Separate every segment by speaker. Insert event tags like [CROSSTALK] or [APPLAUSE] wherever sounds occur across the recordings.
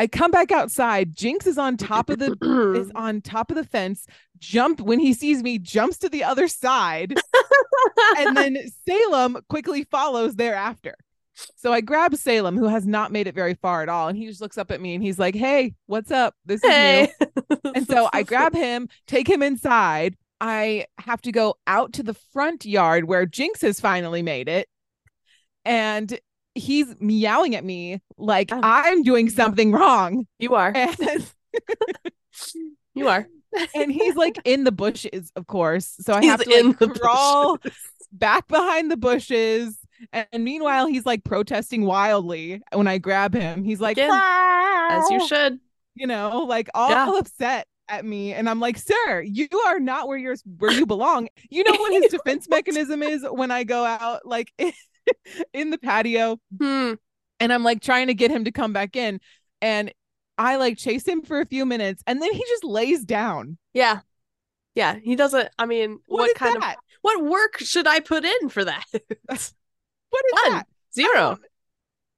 Speaker 1: I come back outside. Jinx is on top of the is [CLEARS THROAT] on top of the fence. Jump when he sees me, jumps to the other side, and [LAUGHS] then Salem quickly follows thereafter. So I grab Salem, who has not made it very far at all, and he just looks up at me and he's like, "Hey, what's up? This is
Speaker 2: Hey.
Speaker 1: new." [LAUGHS] And so I grab him, take him inside. I have to go out to the front yard where Jinx has finally made it, and he's meowing at me like
Speaker 2: Oh.
Speaker 1: I'm doing something wrong.
Speaker 2: You are. [LAUGHS]
Speaker 1: And, [LAUGHS]
Speaker 2: You are. [LAUGHS]
Speaker 1: and he's like in the bushes, of course. So I
Speaker 2: He's
Speaker 1: have to like, crawl
Speaker 2: bushes.
Speaker 1: back behind the bushes. And meanwhile, he's like protesting wildly when I grab him. He's like,
Speaker 2: as you should.
Speaker 1: you know, like all
Speaker 2: Yeah.
Speaker 1: upset at me. And I'm like, sir, you are not where you're where you belong. You know what his defense mechanism is when I go out, like [LAUGHS] in the patio,
Speaker 2: Hmm.
Speaker 1: and I'm like trying to get him to come back in. And I like chase him for a few minutes and then he just lays down.
Speaker 2: Yeah. Yeah. He doesn't. I mean,
Speaker 1: what
Speaker 2: what, kind
Speaker 1: that?
Speaker 2: of what work should I put in for that? [LAUGHS]
Speaker 1: What is that?
Speaker 2: Zero.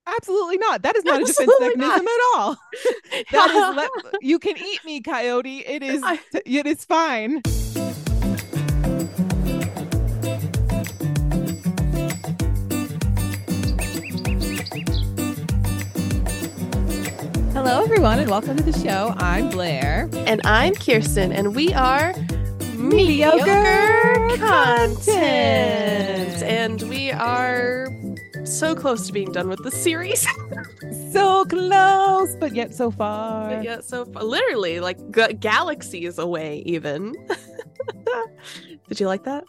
Speaker 1: Absolutely not. That is not a defense
Speaker 2: Absolutely
Speaker 1: mechanism at all. [LAUGHS] That is let, you can eat me, coyote. It is
Speaker 2: I-
Speaker 1: it is fine. Hello everyone and welcome to the show. I'm Blair.
Speaker 2: and I'm Kirsten, and we are
Speaker 1: Mediocre
Speaker 2: mediocre
Speaker 1: content.
Speaker 2: content. And we are so close to being done with the series. [LAUGHS]
Speaker 1: So close, but yet so far.
Speaker 2: yeah, so far, literally like g- galaxies away, even. [LAUGHS] Did you like that?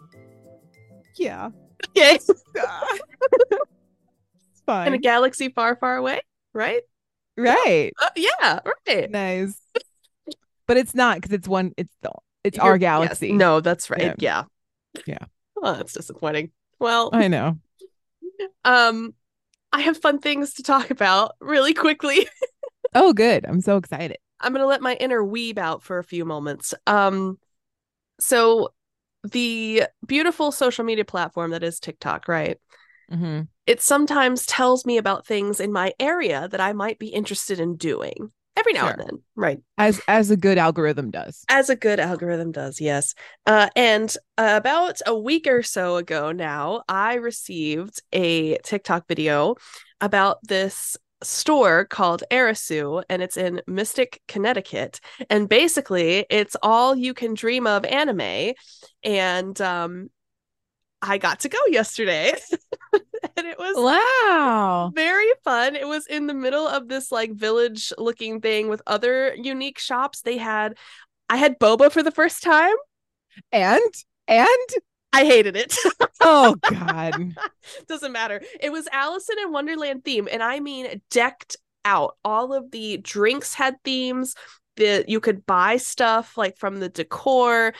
Speaker 1: Yeah. [LAUGHS]
Speaker 2: Okay.
Speaker 1: it's
Speaker 2: In a galaxy far, far away, right?
Speaker 1: Right.
Speaker 2: Uh, yeah, right.
Speaker 1: Nice. But it's not because it's one it's the it's
Speaker 2: You're-
Speaker 1: our
Speaker 2: yes.
Speaker 1: galaxy.
Speaker 2: No, that's right.
Speaker 1: Yeah.
Speaker 2: Yeah.
Speaker 1: Yeah.
Speaker 2: Oh, that's disappointing. Well,
Speaker 1: I know.
Speaker 2: um, I have fun things to talk about really quickly. [LAUGHS]
Speaker 1: Oh, good. I'm so excited.
Speaker 2: I'm gonna let my inner weeb out for a few moments. Um, so the beautiful social media platform that is TikTok, right?
Speaker 1: hmm
Speaker 2: It sometimes tells me about things in my area that I might be interested in doing every now and then, right?
Speaker 1: As as a good algorithm does.
Speaker 2: As a good algorithm does, yes. Uh, and uh, about a week or so ago now, I received a TikTok video about this store called Arisu, and it's in Mystic, Connecticut. And basically, it's all you can dream of anime. And um, I got to go yesterday, [LAUGHS] [LAUGHS] and it was
Speaker 1: Wow.
Speaker 2: very fun. It was in the middle of this like village looking thing with other unique shops. They had I had boba for the first time.
Speaker 1: And and
Speaker 2: I hated it.
Speaker 1: oh [LAUGHS] god.
Speaker 2: Doesn't matter. It was Alice in Wonderland theme and I mean decked out. All of the drinks had themes. The you could buy stuff like from the decor.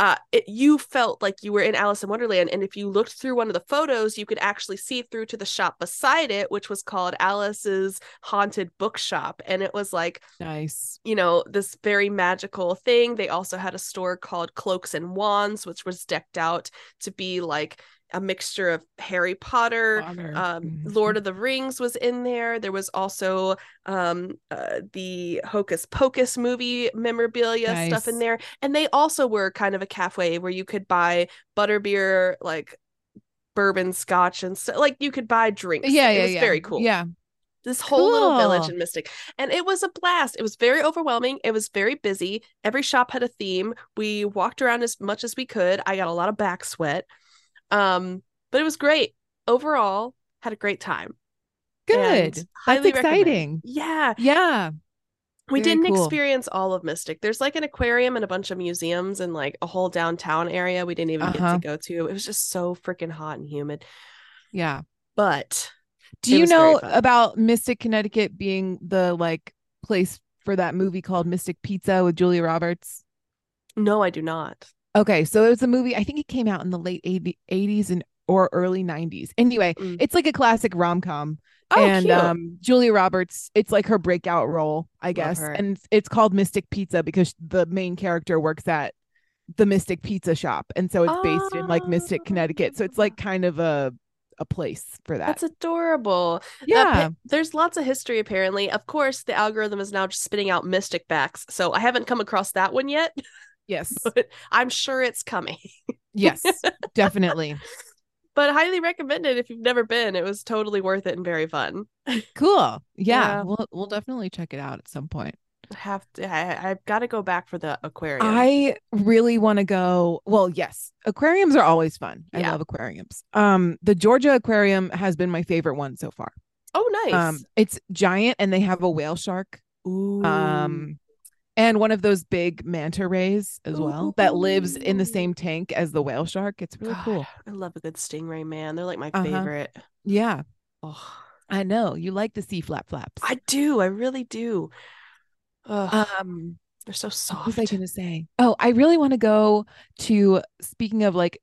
Speaker 2: Uh, it, you felt like you were in Alice in Wonderland, and if you looked through one of the photos, you could actually see through to the shop beside it, which was called Alice's Haunted Bookshop, and it was like
Speaker 1: Nice.
Speaker 2: you know, this very magical thing. They also had a store called Cloaks and Wands, which was decked out to be like a mixture of Harry Potter.
Speaker 1: Honor.
Speaker 2: Um,
Speaker 1: Mhm.
Speaker 2: Lord of the Rings was in there. There was also um, uh, the Hocus Pocus movie memorabilia stuff in there. And they also were kind of a cafe where you could buy butterbeer, like bourbon scotch and stuff. Like you could buy drinks.
Speaker 1: Yeah,
Speaker 2: it
Speaker 1: yeah,
Speaker 2: was
Speaker 1: yeah.
Speaker 2: very cool
Speaker 1: Yeah.
Speaker 2: this whole little village in Mystic. And it was a blast. It was very overwhelming. It was very busy. Every shop had a theme. We walked around as much as we could. I got a lot of back sweat. Um, but it was great. Overall, had a great time.
Speaker 1: Good. That's
Speaker 2: highly recommend.
Speaker 1: exciting.
Speaker 2: Yeah.
Speaker 1: Yeah.
Speaker 2: We
Speaker 1: Very
Speaker 2: didn't
Speaker 1: cool.
Speaker 2: experience all of Mystic. There's like an aquarium and a bunch of museums and like a whole downtown area we didn't even get
Speaker 1: Uh-huh.
Speaker 2: to go to. It was just so freaking hot and humid.
Speaker 1: Yeah.
Speaker 2: But
Speaker 1: Do you know about Mystic, Connecticut being the like place for that movie called Mystic Pizza with Julia Roberts?
Speaker 2: no, I do not.
Speaker 1: Okay, so it was a movie. I think it came out in the late 80, 80s and or early 90s. Anyway,
Speaker 2: Mm.
Speaker 1: it's like a classic rom com.
Speaker 2: Oh,
Speaker 1: and
Speaker 2: cute.
Speaker 1: um Julia Roberts, it's like her breakout role, I guess. And it's called Mystic Pizza because the main character works at the Mystic Pizza shop. And so it's based in like Mystic, Connecticut. So it's like kind of a a place for that.
Speaker 2: That's adorable.
Speaker 1: yeah.
Speaker 2: Uh, there's lots of history apparently. Of course, the algorithm is now just spitting out mystic backs. So I haven't come across that one yet, [LAUGHS]
Speaker 1: yes. [LAUGHS]
Speaker 2: but I'm sure it's coming. [LAUGHS]
Speaker 1: Yes. definitely.
Speaker 2: but highly recommended if you've never been. It was totally worth it and very fun.
Speaker 1: Cool. Yeah.
Speaker 2: Yeah.
Speaker 1: We'll we'll definitely check it out at some point.
Speaker 2: Have to I, I've got to go back for the aquarium.
Speaker 1: I really want to go. Well, yes, aquariums are always fun. I
Speaker 2: Yeah.
Speaker 1: love aquariums. Um, the Georgia Aquarium has been my favorite one so far.
Speaker 2: oh nice.
Speaker 1: Um, it's giant and they have a whale shark.
Speaker 2: Ooh.
Speaker 1: Um, and one of those big manta rays as well that lives in the same tank as the whale shark. It's really
Speaker 2: God,
Speaker 1: cool.
Speaker 2: I love a good stingray, man. They're like my
Speaker 1: Uh-huh.
Speaker 2: favorite.
Speaker 1: Yeah,
Speaker 2: Oh,
Speaker 1: I know you like the sea flap flaps.
Speaker 2: I do. I really do. Ugh,
Speaker 1: um,
Speaker 2: they're so soft.
Speaker 1: what was I gonna say? Oh, I really want to go to. Speaking of like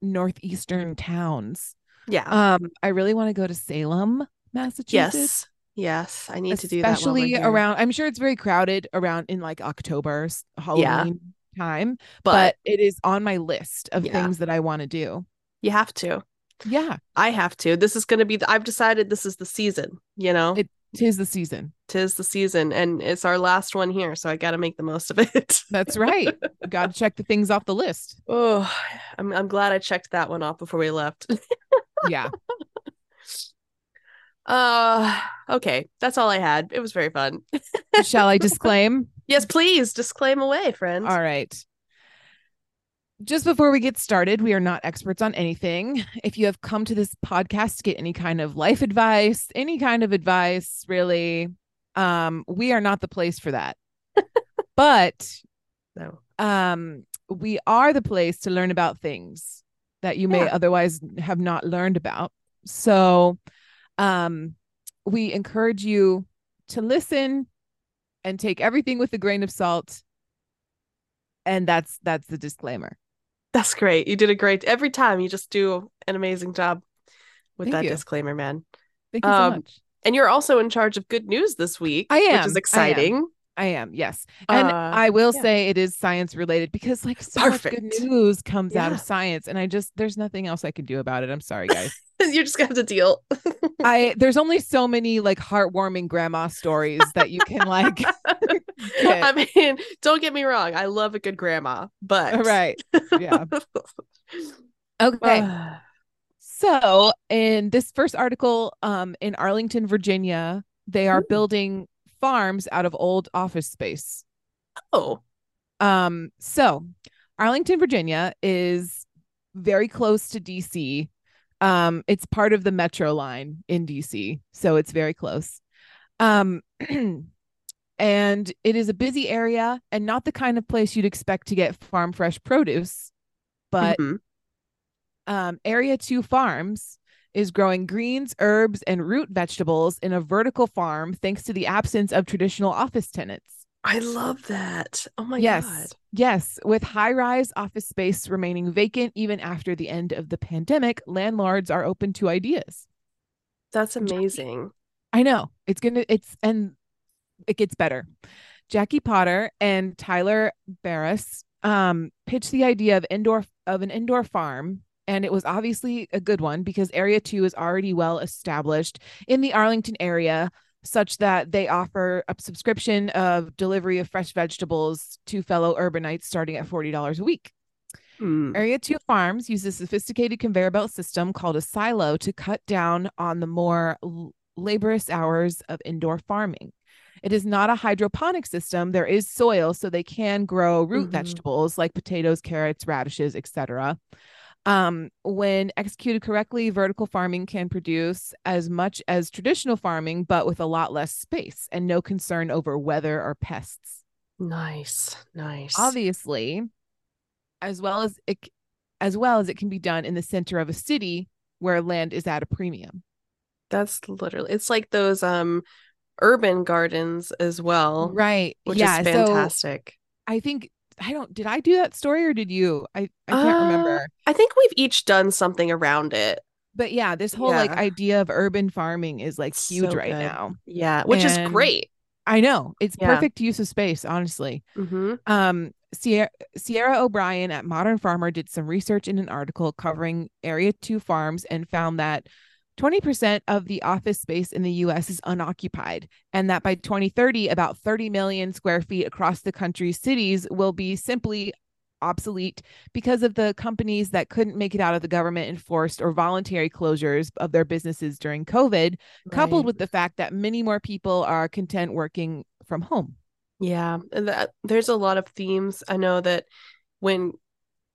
Speaker 1: northeastern towns,
Speaker 2: yeah.
Speaker 1: um, I really want to go to Salem, Massachusetts.
Speaker 2: yes. Yes. I need to do that.
Speaker 1: especially around. I'm sure it's very crowded around in like October, Halloween time,
Speaker 2: but,
Speaker 1: but it is on my list of
Speaker 2: Yeah.
Speaker 1: things that I want to do.
Speaker 2: you have to.
Speaker 1: Yeah,
Speaker 2: I have to. This is going to be. The, I've decided this is the season. You know,
Speaker 1: It- tis the season.
Speaker 2: tis the season, and it's our last one here, so I got to make the most of it. [LAUGHS]
Speaker 1: That's right. Got to check the things off the list.
Speaker 2: oh, I'm I'm glad I checked that one off before we left.
Speaker 1: Yeah. [LAUGHS]
Speaker 2: uh, okay, that's all I had. It was very fun. [LAUGHS]
Speaker 1: Shall I disclaim?
Speaker 2: Yes, please disclaim away, friends.
Speaker 1: All right. Just before we get started, we are not experts on anything. If you have come to this podcast to get any kind of life advice, any kind of advice, really, um, we are not the place for that. [LAUGHS] but
Speaker 2: No.
Speaker 1: um, we are the place to learn about things that you may
Speaker 2: Yeah.
Speaker 1: otherwise have not learned about. So, um, we encourage you to listen and take everything with a grain of salt. And that's that's the disclaimer.
Speaker 2: That's great. You did a great every time. You just do an amazing job with
Speaker 1: Thank
Speaker 2: that
Speaker 1: you.
Speaker 2: disclaimer, man.
Speaker 1: Thank you so
Speaker 2: Um,
Speaker 1: much.
Speaker 2: And you're also in charge of good news this week,
Speaker 1: I
Speaker 2: which
Speaker 1: am, I
Speaker 2: is exciting.
Speaker 1: I am, yes. And
Speaker 2: Uh,
Speaker 1: I will
Speaker 2: yeah.
Speaker 1: say it is science related because like so much good news comes out of science. And I just there's nothing else I can do about it. I'm sorry, guys. [LAUGHS]
Speaker 2: You're just gonna have to deal. [LAUGHS]
Speaker 1: I there's only so many like heartwarming grandma stories that you can like. [LAUGHS]
Speaker 2: I mean, don't get me wrong. I love a good grandma, but
Speaker 1: right. Yeah. Okay.
Speaker 2: Uh, [SIGHS]
Speaker 1: So in this first article, um, in Arlington, Virginia, they are
Speaker 2: Ooh.
Speaker 1: building farms out of old office space.
Speaker 2: oh,
Speaker 1: Um, so Arlington, Virginia is very close to DC. Um, it's part of the metro line in DC, so it's very close. Um, [CLEARS THROAT] and it is a busy area and not the kind of place you'd expect to get farm fresh produce, but
Speaker 2: mhm.
Speaker 1: um, Area 2 Farms is growing greens, herbs, and root vegetables in a vertical farm thanks to the absence of traditional office tenants.
Speaker 2: I love that. Oh my
Speaker 1: yes.
Speaker 2: god.
Speaker 1: Yes. With high rise office space remaining vacant even after the end of the pandemic, landlords are open to ideas.
Speaker 2: That's amazing.
Speaker 1: I know it's going to, it's, and it gets better. Jackie Potter and Tyler Barris um, pitched the idea of indoor, of an indoor farm. And it was obviously a good one because Area 2 is already well established in the Arlington area, such that they offer a subscription of delivery of fresh vegetables to fellow urbanites starting at $40 a week.
Speaker 2: Hmm.
Speaker 1: Area 2 Farms uses a sophisticated conveyor belt system called a silo to cut down on the more laborious hours of indoor farming. It is not a hydroponic system. There is soil, so they can grow root
Speaker 2: Mhm.
Speaker 1: vegetables like potatoes, carrots, radishes, etc. Um, when executed correctly, vertical farming can produce as much as traditional farming, but with a lot less space and no concern over weather or pests
Speaker 2: Nice. Nice.
Speaker 1: obviously as well as it as well as it can be done in the center of a city where land is at a premium
Speaker 2: That's literally it's like those um urban gardens as well.
Speaker 1: right
Speaker 2: Which
Speaker 1: yeah
Speaker 2: is
Speaker 1: so
Speaker 2: fantastic.
Speaker 1: i think i don't did i do that story or did you i i can't
Speaker 2: Uh,
Speaker 1: remember
Speaker 2: I think we've each done something around it.
Speaker 1: but yeah this whole like idea of urban farming is like huge
Speaker 2: So
Speaker 1: right
Speaker 2: good.
Speaker 1: now
Speaker 2: Yeah, which is great.
Speaker 1: I know. It's
Speaker 2: Yeah.
Speaker 1: perfect use of space, honestly.
Speaker 2: hmm
Speaker 1: Um, Sierra, Sierra O'Brien at Modern Farmer did some research in an article covering Area 2 farms and found that 20% of the office space in the US is unoccupied, and that by 2030, about 30 million square feet across the country's cities will be simply obsolete because of the companies that couldn't make it out of the government enforced or voluntary closures of their businesses during COVID, coupled with the fact that many more people are content working from home.
Speaker 2: Yeah, that there's a lot of themes. I know that when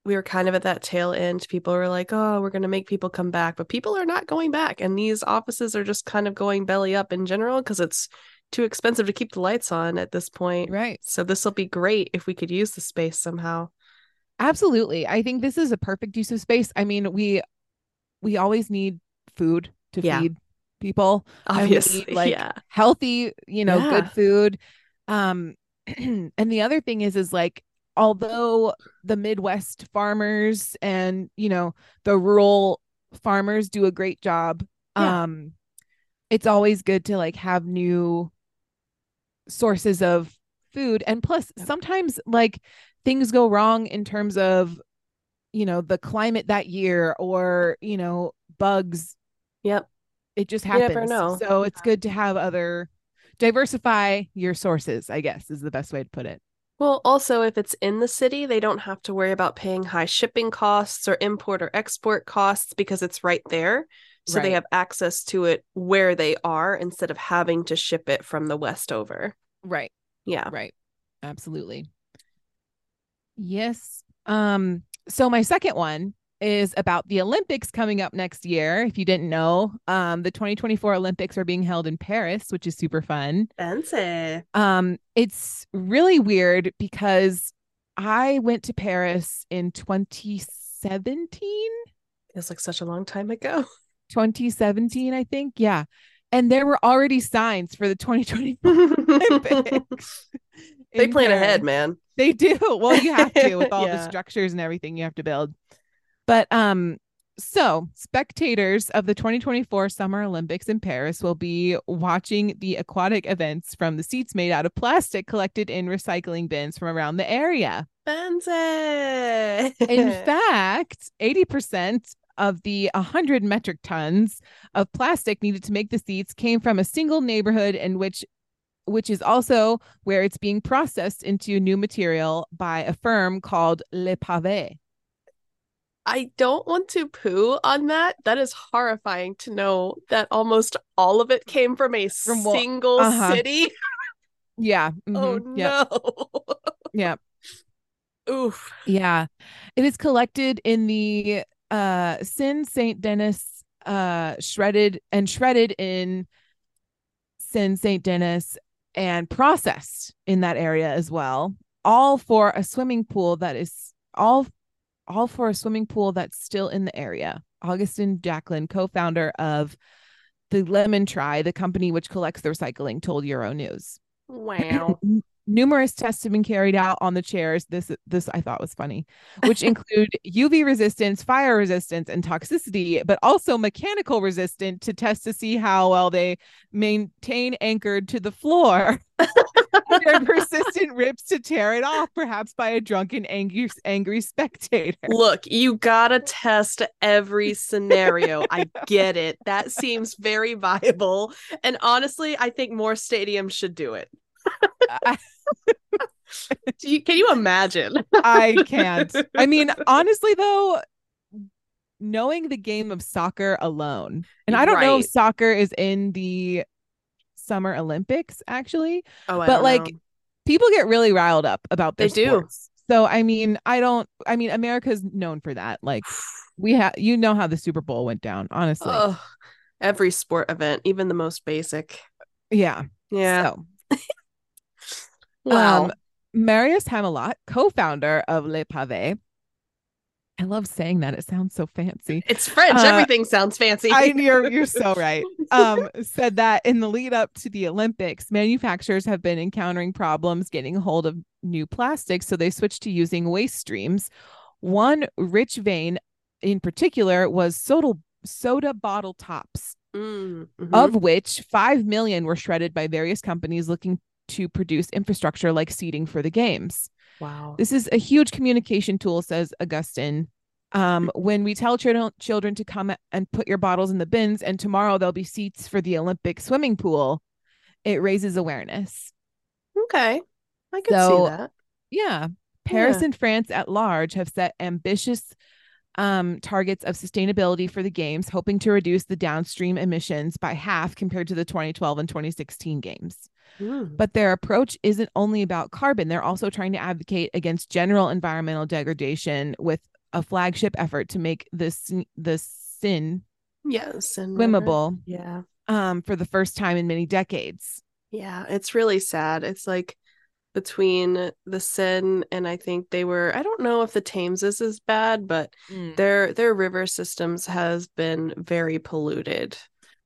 Speaker 2: we were kind of at that tail end, people were like, "Oh, we're going to make people come back," but people are not going back, and these offices are just kind of going belly up in general because it's too expensive to keep the lights on at this point.
Speaker 1: Right.
Speaker 2: So this will be great if we could use the space somehow.
Speaker 1: Absolutely. I think this is a perfect use of space. I mean, we we always need food to
Speaker 2: Yeah.
Speaker 1: feed people.
Speaker 2: Obviously,
Speaker 1: need, like,
Speaker 2: yeah.
Speaker 1: Healthy, you know,
Speaker 2: Yeah.
Speaker 1: good food. Um [CLEARS THROAT] and the other thing is is like although the Midwest farmers and, you know, the rural farmers do a great job,
Speaker 2: Yeah.
Speaker 1: um it's always good to like have new sources of food. And plus sometimes like things go wrong in terms of you know the climate that year or you know bugs.
Speaker 2: Yep.
Speaker 1: it just happens. so it's good to have other diversify your sources i guess is the best way to put it
Speaker 2: Well, also, if it's in the city, they don't have to worry about paying high shipping costs or import or export costs because it's right there. So they have access to it where they are instead of having to ship it from the west over.
Speaker 1: right
Speaker 2: Yeah.
Speaker 1: right absolutely yes um so my second one is about the olympics coming up next year if you didn't know um the 2024 olympics are being held in paris which is super fun
Speaker 2: Fancy.
Speaker 1: um it's really weird because i went to paris in 2017
Speaker 2: It's like such a long time ago. [LAUGHS]
Speaker 1: 2017 i think yeah and there were already signs for the 2024 olympics [LAUGHS]
Speaker 2: they plan ahead, man.
Speaker 1: They do. Well, you have to with [LAUGHS] all the structures and everything you have to build. But um so spectators of the 2024 Summer Olympics in Paris will be watching the aquatic events from the seats made out of plastic collected in recycling bins from around the area.
Speaker 2: Fancy.
Speaker 1: In [LAUGHS] fact, 80% of the 100 metric tons of plastic needed to make the seats came from a single neighborhood in which which is also where it's being processed into new material by a firm called Le Pavé.
Speaker 2: I don't want to poo on that. That is horrifying to know that almost all of it came from a
Speaker 1: From what-
Speaker 2: single
Speaker 1: uh-huh.
Speaker 2: city. [LAUGHS]
Speaker 1: Yeah.
Speaker 2: Oh
Speaker 1: mhm, Yep.
Speaker 2: no.
Speaker 1: Yep. [LAUGHS]
Speaker 2: Oof.
Speaker 1: Yeah. It is collected in the uh Seine-Saint-Denis uh shredded and shredded in Seine-Saint-Denis and processed in that area as well. All for a swimming pool that is all all for a swimming pool that's still in the area. Augustin Jaclin, co-founder of the Lemon Tri, the company which collects the recycling, told Euro News.
Speaker 2: Wow. [CLEARS THROAT]
Speaker 1: Numerous tests have been carried out on the chairs. This this I thought was funny, which [LAUGHS] include UV resistance, fire resistance, and toxicity, but also mechanical resistant to test to see how well they maintain anchored to the floor. [LAUGHS] [LAUGHS] Their persistent rips to tear it off, perhaps by a drunken, angry, angry spectator.
Speaker 2: Look, you gotta [LAUGHS] test every scenario. I get it. That seems very viable. And honestly, I think more stadiums should do it. [LAUGHS] Do you, can you imagine?
Speaker 1: I can't. I mean, honestly, though, knowing the game of soccer alone, and I don't know if soccer is in the Summer Olympics actually,
Speaker 2: Oh, I
Speaker 1: but like
Speaker 2: know.
Speaker 1: people get really riled up about
Speaker 2: They
Speaker 1: their
Speaker 2: do.
Speaker 1: So I mean, I don't. I mean, America's known for that. Like [SIGHS] we have, you know how the Super Bowl went down. Honestly,
Speaker 2: every sport event, even the most basic.
Speaker 1: yeah.
Speaker 2: Yeah.
Speaker 1: So, [LAUGHS]
Speaker 2: wow.
Speaker 1: um, Marius Hamelot, co-founder of Le Pavé. I love saying that. It sounds so fancy.
Speaker 2: it's French.
Speaker 1: uh,
Speaker 2: Everything sounds fancy.
Speaker 1: I you're you're so [LAUGHS] right. Um, said that in the lead up to the Olympics, manufacturers have been encountering problems getting hold of new plastics, so they switched to using waste streams. One rich vein in particular was soda soda bottle tops,
Speaker 2: Mm, mhm.
Speaker 1: of which five million were shredded by various companies looking to produce infrastructure like seating for the games.
Speaker 2: Wow.
Speaker 1: This is a huge communication tool, says Augustine. Um, when we tell children children to come and put your bottles in the bins, and tomorrow there'll be seats for the Olympic swimming pool, it raises awareness.
Speaker 2: Okay. I can
Speaker 1: So-
Speaker 2: see that.
Speaker 1: Yeah. Paris
Speaker 2: Yeah.
Speaker 1: and France at large have set ambitious um, targets of sustainability for the games, hoping to reduce the downstream emissions by half compared to the 2012 and 2016 games.
Speaker 2: Mm.
Speaker 1: But their approach isn't only about carbon, they're also trying to advocate against general environmental degradation with a flagship effort to make this the Seine
Speaker 2: Yes. And
Speaker 1: swimmable
Speaker 2: Yeah.
Speaker 1: um, for the first time in many decades.
Speaker 2: Yeah. It's really sad. It's like between the Seine and I think they were I don't know if the Thames is as bad, but their their river systems has been very polluted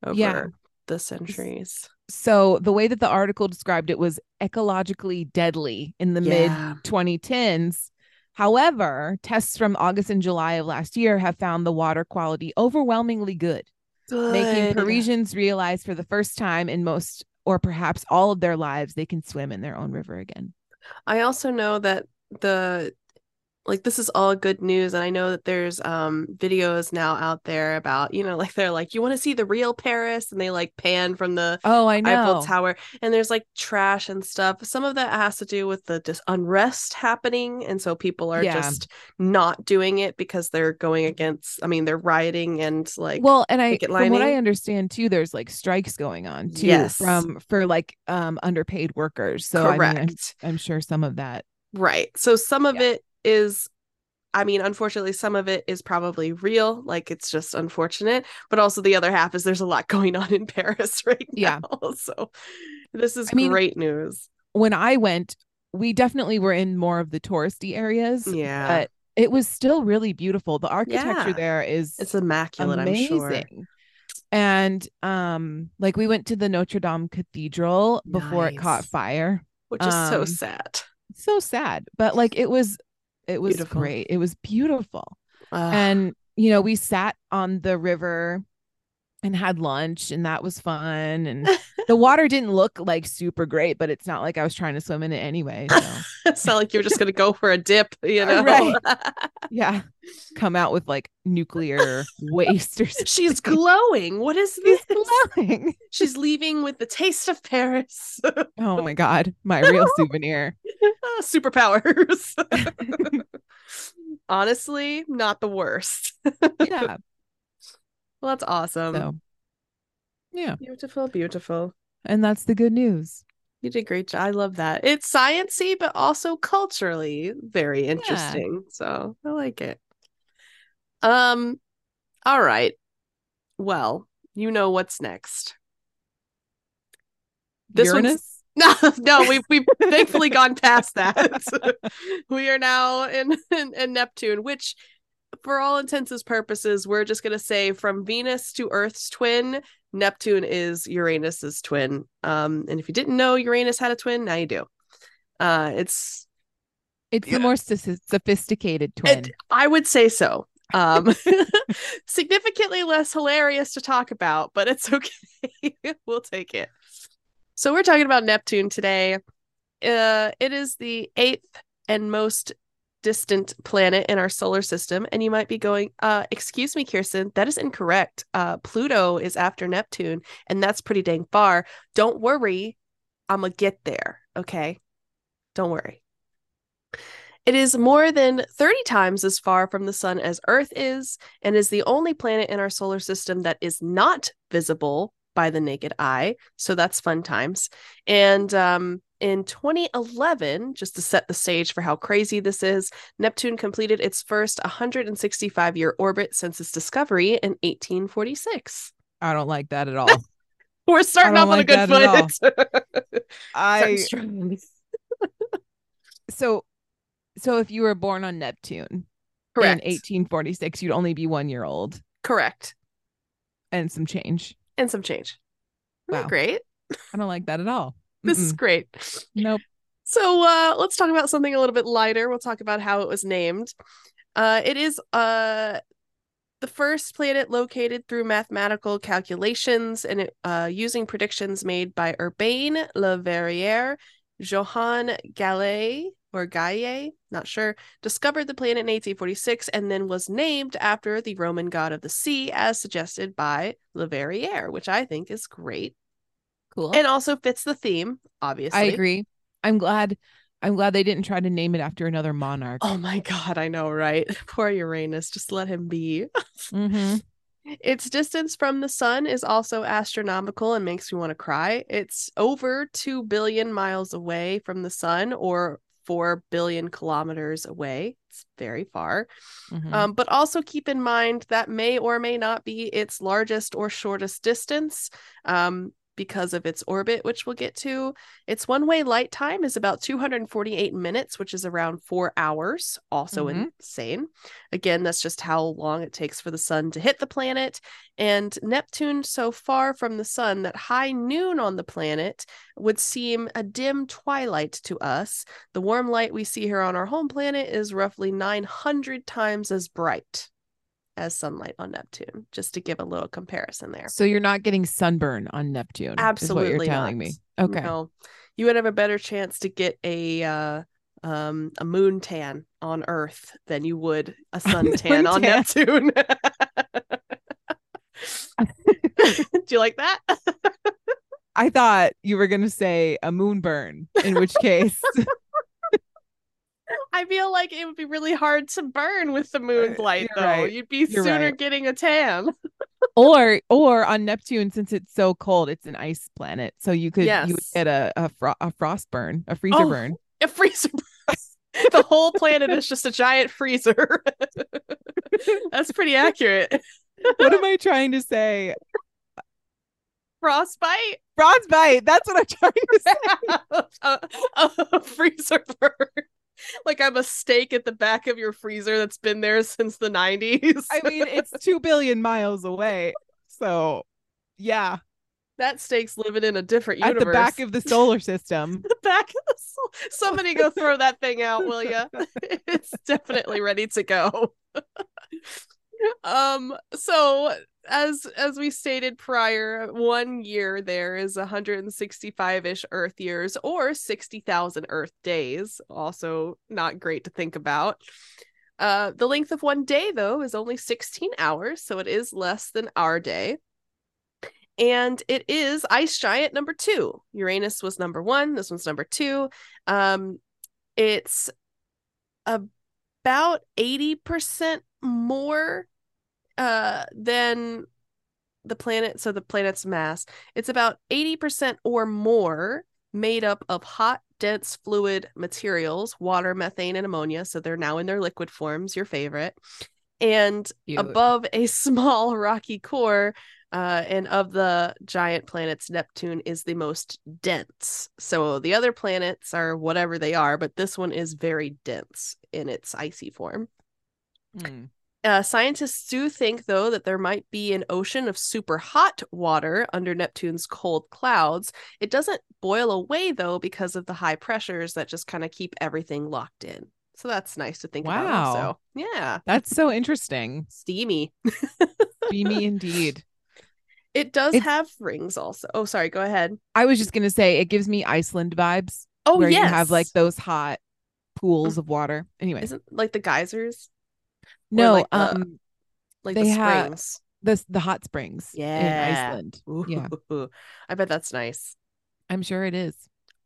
Speaker 2: over
Speaker 1: Yeah.
Speaker 2: The centuries.
Speaker 1: So the way that the article described it was ecologically deadly in the mid 2010s. However, tests from August and July of last year have found the water quality overwhelmingly good, making Parisians realize for the first time in most or perhaps all of their lives they can swim in their own river again.
Speaker 2: I also know that the like this is all good news and I know that there's um videos now out there about, you know, [LAUGHS] like they're like you want to see the real Paris and they like pan from the
Speaker 1: Oh, I know.
Speaker 2: Eiffel Tower and there's like trash and stuff. Some of that has to do with the just unrest happening and so people are
Speaker 1: Yeah.
Speaker 2: just not doing it because they're going against I mean they're rioting and like
Speaker 1: well, and I from what I understand too, there's like strikes going on too
Speaker 2: Yes.
Speaker 1: from for like um underpaid workers. So I
Speaker 2: correct.
Speaker 1: mean, I'm, I'm sure some of that.
Speaker 2: Right. So some of
Speaker 1: Yeah.
Speaker 2: it is I mean, unfortunately, some of it is probably real, like it's just unfortunate. But also the other half is there's a lot [LAUGHS] going on in Paris [LAUGHS] right
Speaker 1: Yeah.
Speaker 2: now. So this is
Speaker 1: I mean,
Speaker 2: great news.
Speaker 1: when I went, we definitely were in more of the touristy areas.
Speaker 2: Yeah.
Speaker 1: But it was still really beautiful. The architecture
Speaker 2: Yeah.
Speaker 1: there is
Speaker 2: It's immaculate,
Speaker 1: amazing.
Speaker 2: I'm sure.
Speaker 1: And um, like we went to the Notre Dame Cathedral before it caught fire.
Speaker 2: Which is so
Speaker 1: Um,
Speaker 2: sad.
Speaker 1: So sad. But like it was it was
Speaker 2: Beautiful.
Speaker 1: great. It was beautiful.
Speaker 2: Ugh.
Speaker 1: and you know we sat on the river and had lunch and that was fun and [LAUGHS] the water didn't look like super great but it's not like i was trying to swim in it anyway so [LAUGHS]
Speaker 2: it's not like you're just gonna go for a dip, you [LAUGHS] know.
Speaker 1: Right. yeah come out with like nuclear waste or something
Speaker 2: She's glowing. What is this?
Speaker 1: She's glowing.
Speaker 2: She's leaving with the taste of Paris.
Speaker 1: oh my god my real souvenir
Speaker 2: Ah, superpowers. Honestly, not the worst. [LAUGHS]
Speaker 1: yeah
Speaker 2: Well, that's awesome.
Speaker 1: so yeah
Speaker 2: Beautiful, beautiful.
Speaker 1: and that's the good news
Speaker 2: You did a great job. I love that. It's sciency, but also culturally very interesting. So I like it. Um, all right. Well, you know what's next. This
Speaker 1: uranus [LAUGHS]
Speaker 2: No, no, we've we've thankfully gone past that. [LAUGHS] we are now in, in in Neptune, which for all intents and purposes, we're just gonna say from Venus to Earth's twin, Neptune is Uranus's twin. Um, and if you didn't know Uranus had a twin, now you do. Uh, it's
Speaker 1: it's
Speaker 2: Yeah.
Speaker 1: the more soph- sophisticated twin
Speaker 2: it, I would say so. Um, [LAUGHS] significantly less hilarious to talk about, but it's okay. we'll take it. So we're talking about Neptune today. Uh, it is the eighth and most distant planet in our solar system, and you might be going, uh, "Excuse me, Kirsten, that is incorrect. Uh, Pluto is after Neptune, and that's pretty dang far. Don't worry, I'm gonna get there. Okay, don't worry." It is more than 30 times as far from the sun as Earth is, and is the only planet in our solar system that is not visible by the naked eye. So that's fun times. And um, in 2011, just to set the stage for how crazy this is, Neptune completed its first 165 year orbit since its discovery in 1846.
Speaker 1: i don't like that at [LAUGHS] all
Speaker 2: We're starting off
Speaker 1: don't
Speaker 2: on a good foot. [LAUGHS]
Speaker 1: i so so if you were born on neptune
Speaker 2: Correct.
Speaker 1: in 1846 you'd only be one year old
Speaker 2: Correct.
Speaker 1: and some change
Speaker 2: And some change.
Speaker 1: Wow.
Speaker 2: Great.
Speaker 1: i don't like that at all [LAUGHS]
Speaker 2: This is
Speaker 1: Mm-mm.
Speaker 2: great.
Speaker 1: nope
Speaker 2: So uh let's talk about something a little bit lighter. We'll talk about how it was named. Uh it is uh the first planet located through mathematical calculations and it, uh, using predictions made by Urbain Le Verrier, Johann Galle or Gaille, not sure, discovered the planet in 1846 and then was named after the Roman god of the sea, as suggested by Le Verrier, which I think is great
Speaker 1: Cool.
Speaker 2: and also fits the theme. Obviously,
Speaker 1: I agree. I'm glad. I'm glad they didn't try to name it after another monarch.
Speaker 2: Oh my god, I know, right? [LAUGHS] Poor Uranus, just let him be. [LAUGHS]
Speaker 1: hmm
Speaker 2: Its distance from the sun is also astronomical and makes me want to cry. It's over 2 billion miles away from the sun or 4 billion kilometers away. It's very far.
Speaker 1: Mhm.
Speaker 2: Um, but also keep in mind that may or may not be its largest or shortest distance um, because of its orbit, which we'll get to. Its one way light time is about 248 minutes, which is around four hours. Also
Speaker 1: Mhm.
Speaker 2: insane. Again, that's just how long it takes for the sun to hit the planet. And Neptune, so far from the sun that high noon on the planet would seem a dim twilight to us. The warm light we see here on our home planet is roughly 900 times as bright as sunlight on Neptune, just to give a little comparison there.
Speaker 1: So you're not getting sunburn on Neptune.
Speaker 2: Absolutely
Speaker 1: Is what you're telling
Speaker 2: not.
Speaker 1: me. Okay.
Speaker 2: No, you would have a better chance to get a uh, um, a moon tan on Earth than you would a [LAUGHS] sun tan on
Speaker 1: tan.
Speaker 2: Neptune. [LAUGHS] Do you like that? [LAUGHS]
Speaker 1: I thought you were going to say a moonburn, in which case,
Speaker 2: I feel like it would be really hard to burn with the moon's
Speaker 1: Uh,
Speaker 2: light,
Speaker 1: you're
Speaker 2: though.
Speaker 1: right.
Speaker 2: You'd be
Speaker 1: You're
Speaker 2: sooner
Speaker 1: right.
Speaker 2: getting a tan. [LAUGHS]
Speaker 1: or or on Neptune, since it's so cold, it's an ice planet. So you could you would get a a, fro- a frost burn, a freezer
Speaker 2: Oh.
Speaker 1: burn.
Speaker 2: A freezer. burn. [LAUGHS] the whole planet is just a giant freezer. [LAUGHS] That's pretty accurate.
Speaker 1: What am I trying to say?
Speaker 2: Frostbite.
Speaker 1: Frostbite. That's what I'm trying to say.
Speaker 2: a, a freezer burn. [LAUGHS] Like I'm a steak at the back of your freezer that's been there since the 90s.
Speaker 1: I mean, it's [LAUGHS] two billion miles away. So, yeah,
Speaker 2: that steak's living in a different universe.
Speaker 1: at [LAUGHS] the back of the solar system.
Speaker 2: the back of the soul. Somebody go throw that thing out, will you? it's definitely ready to go. um so as as we stated prior, one year there is 165-ish Earth years or 60,000 Earth days. Also not great to think about. Uh, the length of one day, though, is only 16 hours, so it is less than our day. And it is ice giant number two. Uranus was number one. This one's number two. Um, it's about 80% more uh than the planet so the planet's mass it's about 80% or more made up of hot dense fluid materials water methane and ammonia so they're now in their liquid forms your favorite and
Speaker 1: Cute.
Speaker 2: above a [LAUGHS] small rocky core uh, and of the giant planets neptune is the most dense so the other planets are whatever they are but this one is very dense in its icy form
Speaker 1: Hmm.
Speaker 2: Uh, scientists do think, though, that there might be an ocean of super hot water under Neptune's cold clouds. It doesn't boil away, though, because of the high pressures that just kind of keep everything locked in. So that's nice to think about.
Speaker 1: Wow.
Speaker 2: Also, yeah,
Speaker 1: That's so interesting.
Speaker 2: steamy.
Speaker 1: Beamy [LAUGHS] indeed.
Speaker 2: It does
Speaker 1: It's-
Speaker 2: have rings, also. Oh, sorry. Go ahead.
Speaker 1: I was just gonna say it gives me Iceland vibes.
Speaker 2: Oh,
Speaker 1: where
Speaker 2: yes.
Speaker 1: you have like those hot pools of water. Anyway,
Speaker 2: Isn't like the geysers,
Speaker 1: no,
Speaker 2: like the-
Speaker 1: um,
Speaker 2: like
Speaker 1: They
Speaker 2: the
Speaker 1: have-
Speaker 2: springs.
Speaker 1: the the hot springs
Speaker 2: Yeah.
Speaker 1: in Iceland. Yeah. [LAUGHS]
Speaker 2: I bet that's nice.
Speaker 1: I'm sure it is.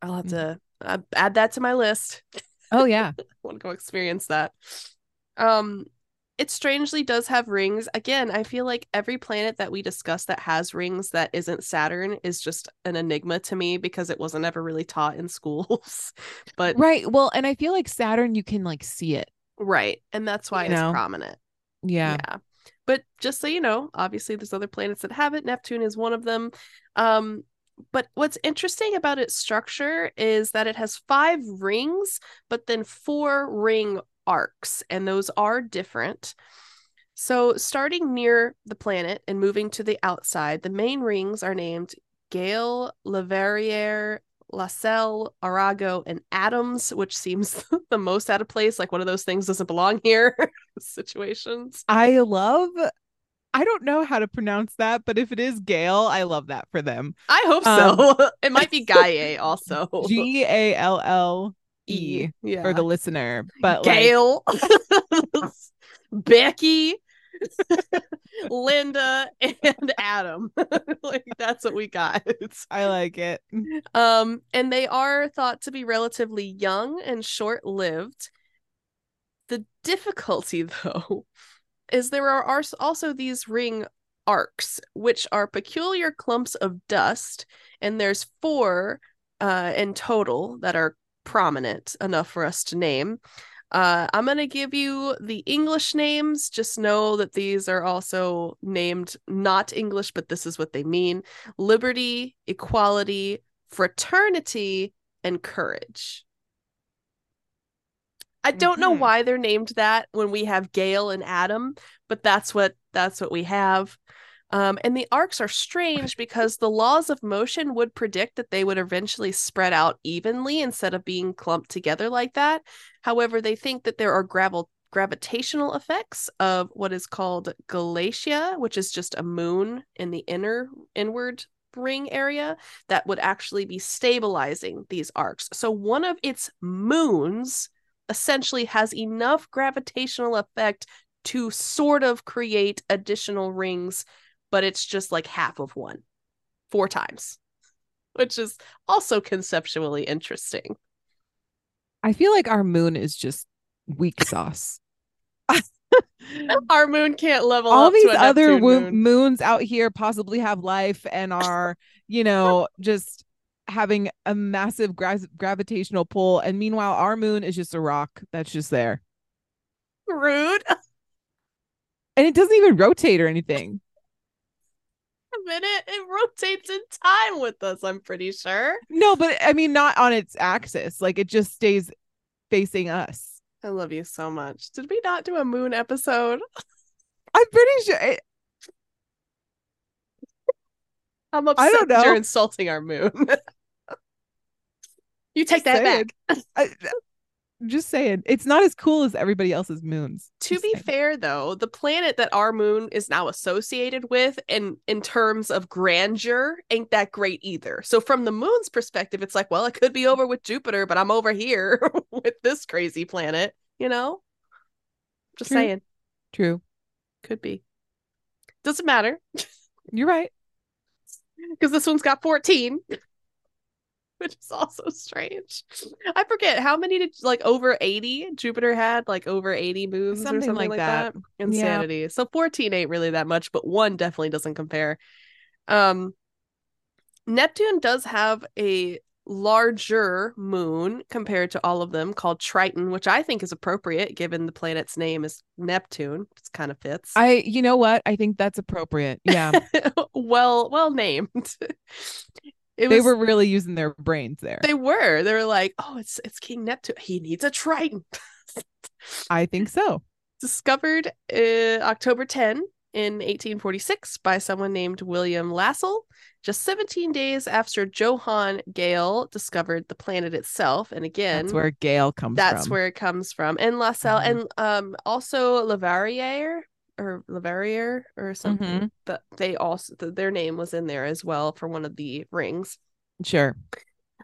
Speaker 2: I'll have
Speaker 1: Mm.
Speaker 2: to uh, add that to my list.
Speaker 1: Oh yeah. [LAUGHS]
Speaker 2: I want to go experience that. Um, it strangely does have rings. Again, I feel like every planet that we discuss that has rings that isn't Saturn is just an enigma to me because it wasn't ever really taught in schools. [LAUGHS] but
Speaker 1: right. Well, and I feel like Saturn, you can like see it.
Speaker 2: Right, and that's why
Speaker 1: You
Speaker 2: it's
Speaker 1: know?
Speaker 2: prominent.
Speaker 1: Yeah. Yeah.
Speaker 2: But just so you know, obviously there's other planets that have it. Neptune is one of them. Um, but what's interesting about its structure is that it has five rings, but then four ring arcs, and those are different. So, starting near the planet and moving to the outside, the main rings are named Gale, Leverrier, Lassell, Arago, and Adams, which seems [LAUGHS] the most out of place. Like one of those things doesn't belong here [LAUGHS] situations.
Speaker 1: I love I don't know how to pronounce that, but if it is Gale, I love that for them.
Speaker 2: I hope so. Um, [LAUGHS] it might be Gaia also.
Speaker 1: G A L L E
Speaker 2: Yeah.
Speaker 1: for the listener. But like,
Speaker 2: Gail, Becky, [LAUGHS] Linda, and Adam. [LAUGHS] like that's what we got. [LAUGHS]
Speaker 1: I like it.
Speaker 2: Um, and they are thought to be relatively young and short-lived. The difficulty, though, is there are also these ring arcs, which are peculiar clumps of dust, and there's four uh, in total that are prominent enough for us to name. Uh, I'm going to give you the English names. Just know that these are also named not English, but this is what they mean liberty, equality, fraternity, and courage. I don't know
Speaker 1: Mhm.
Speaker 2: why they're named that when we have Gale and Adam, but that's what that's what we have. Um, and the arcs are strange because the laws of motion would predict that they would eventually spread out evenly instead of being clumped together like that. However, they think that there are gravel gravitational effects of what is called Galatea, which is just a moon in the inner inward ring area that would actually be stabilizing these arcs. So one of its moons essentially has enough gravitational effect to sort of create additional rings, but it's just like half of one, four times, which is also conceptually interesting.
Speaker 1: I feel like our moon is just weak sauce. [LAUGHS]
Speaker 2: Our moon can't level
Speaker 1: All
Speaker 2: up
Speaker 1: these
Speaker 2: to
Speaker 1: other wo-
Speaker 2: moon.
Speaker 1: moons out here possibly have life and are, you know, just having a massive gra- gravitational pull. And meanwhile, our moon is just a rock that's just there.
Speaker 2: Rude. [LAUGHS]
Speaker 1: And it doesn't even rotate or anything.
Speaker 2: A minute, it rotates in time with us. I'm pretty sure.
Speaker 1: No, but I mean, not on its axis. Like it just stays facing us.
Speaker 2: I love you so much. Did we not do a moon episode? [LAUGHS]
Speaker 1: I'm pretty sure. It, [LAUGHS]
Speaker 2: I'm upset
Speaker 1: I don't
Speaker 2: that you're insulting our moon. [LAUGHS] you take that
Speaker 1: saying.
Speaker 2: back.
Speaker 1: I, just saying, it's not as cool as everybody else's moons.
Speaker 2: To
Speaker 1: Just
Speaker 2: be
Speaker 1: saying.
Speaker 2: fair though, the planet that our moon is now associated with and in terms of grandeur ain't that great either. So from the moon's perspective, it's like, well, it could be over with Jupiter, but I'm over here [LAUGHS] with this crazy planet, you know? Just
Speaker 1: True.
Speaker 2: saying,
Speaker 1: True.
Speaker 2: could be. Doesn't matter [LAUGHS]
Speaker 1: You're right.
Speaker 2: because this one's got 14. [LAUGHS] Which is also strange. I forget how many did like over 80 Jupiter had, like over 80 moons or
Speaker 1: Something
Speaker 2: something
Speaker 1: like
Speaker 2: like
Speaker 1: that.
Speaker 2: that. Insanity. So 14 ain't really that much, but one definitely doesn't compare. Um Neptune does have a larger moon compared to all of them called Triton, which I think is appropriate given the planet's name is Neptune. It kind of fits.
Speaker 1: I, you know what? I think that's appropriate. Yeah. [LAUGHS]
Speaker 2: well, well named. [LAUGHS] It
Speaker 1: they
Speaker 2: was-
Speaker 1: were really using their brains there.
Speaker 2: They were. They were like, "Oh, it's it's King Neptune. He needs a Triton." [LAUGHS]
Speaker 1: I think so.
Speaker 2: Discovered uh, October 10 in 1846 by someone named William Lassell, just 17 days after Johann Gale discovered the planet itself. And again,
Speaker 1: That's where Gale comes
Speaker 2: that's
Speaker 1: from.
Speaker 2: where it comes from. And Lassell
Speaker 1: Mhm.
Speaker 2: and um also Leverrier or Leverrier or something.
Speaker 1: Mhm.
Speaker 2: That they also th- their name was in there as well for one of the rings.
Speaker 1: Sure.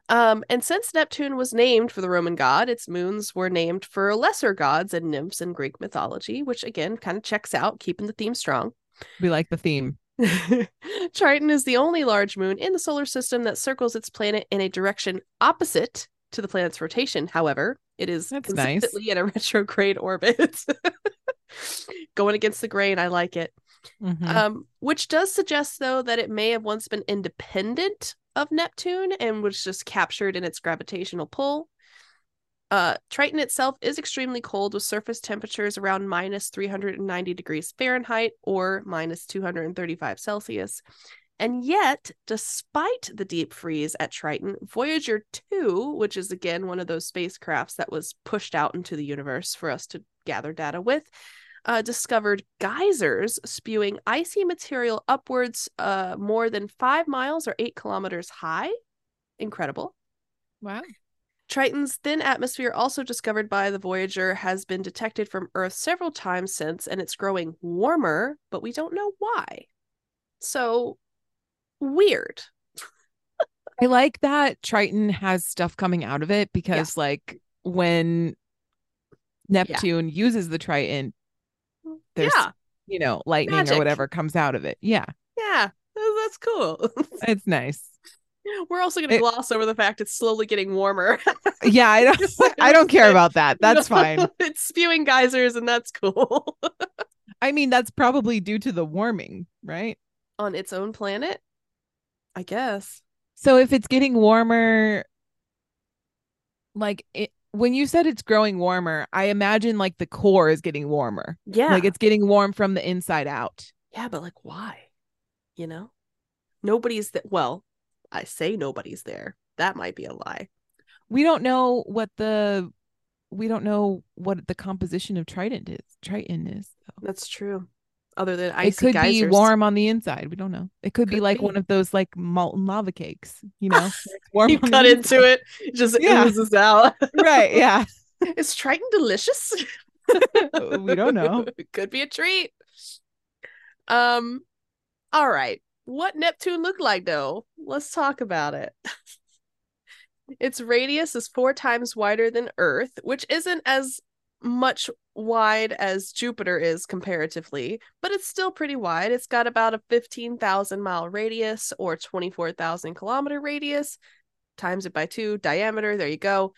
Speaker 2: Um, and since Neptune was named for the Roman god, its moons were named for lesser gods and nymphs in Greek mythology, which again kind of checks out, keeping the theme strong.
Speaker 1: We like the theme. [LAUGHS]
Speaker 2: Triton is the only large moon in the solar system that circles its planet in a direction opposite to the planet's rotation. However, it is
Speaker 1: That's nice.
Speaker 2: in a [LAUGHS] retrograde orbit. [LAUGHS] Going against the grain, I like it.
Speaker 1: Mhm.
Speaker 2: Um, which does suggest, though, that it may have once been independent of Neptune and was just captured in its gravitational pull. Uh, Triton itself is extremely cold with surface temperatures around minus 390 degrees Fahrenheit or minus 235 Celsius. And yet, despite the deep freeze at Triton, Voyager 2, which is again one of those spacecrafts that was pushed out into the universe for us to gather data with, uh, discovered geysers spewing icy material upwards uh, more than five miles or eight kilometers high. Incredible.
Speaker 1: Wow.
Speaker 2: Triton's thin atmosphere, also discovered by the Voyager, has been detected from Earth several times since, and it's growing warmer, but we don't know why. So weird.
Speaker 1: I like that Triton has stuff coming out of it because, like, when Neptune uses the Triton, there's,
Speaker 2: yeah,
Speaker 1: you know, lightning
Speaker 2: Magic.
Speaker 1: or whatever comes out of it. Yeah,
Speaker 2: yeah, that's cool. [LAUGHS]
Speaker 1: it's nice.
Speaker 2: We're also going to gloss over the fact it's slowly getting warmer. [LAUGHS]
Speaker 1: Yeah, I don't, [LAUGHS] I don't care about that. That's fine.
Speaker 2: it's spewing geysers, and that's cool.
Speaker 1: I mean, that's probably due to the warming, right?
Speaker 2: On its own planet, I guess.
Speaker 1: So if it's getting warmer, like it, when you said it's growing warmer, I imagine like the core is getting warmer.
Speaker 2: Yeah.
Speaker 1: Like it's getting warm from the inside out.
Speaker 2: yeah, but like, why? You know, nobody's that. Well, I say nobody's there. That might be a lie.
Speaker 1: We don't know what the we don't know what the composition of Trident is. Triton is. though.
Speaker 2: That's true. Other than icy
Speaker 1: It could
Speaker 2: geysers.
Speaker 1: be warm on the inside. We don't know. It could, be
Speaker 2: Could
Speaker 1: like
Speaker 2: be.
Speaker 1: one of those like molten lava cakes, you know? [LAUGHS] warm
Speaker 2: You cut into
Speaker 1: inside.
Speaker 2: it, it just
Speaker 1: Yeah.
Speaker 2: oozes out. [LAUGHS]
Speaker 1: Right, yeah.
Speaker 2: Is Triton delicious? [LAUGHS]
Speaker 1: we don't know.
Speaker 2: it could be a treat. Um, all right. What Neptune looked like though? Let's talk about it. its radius is four times wider than Earth, which isn't as much wide as Jupiter is comparatively, but it's still pretty wide. It's got about a 15,000 mile radius or 24,000 kilometer radius. Times it by two, diameter. There you go.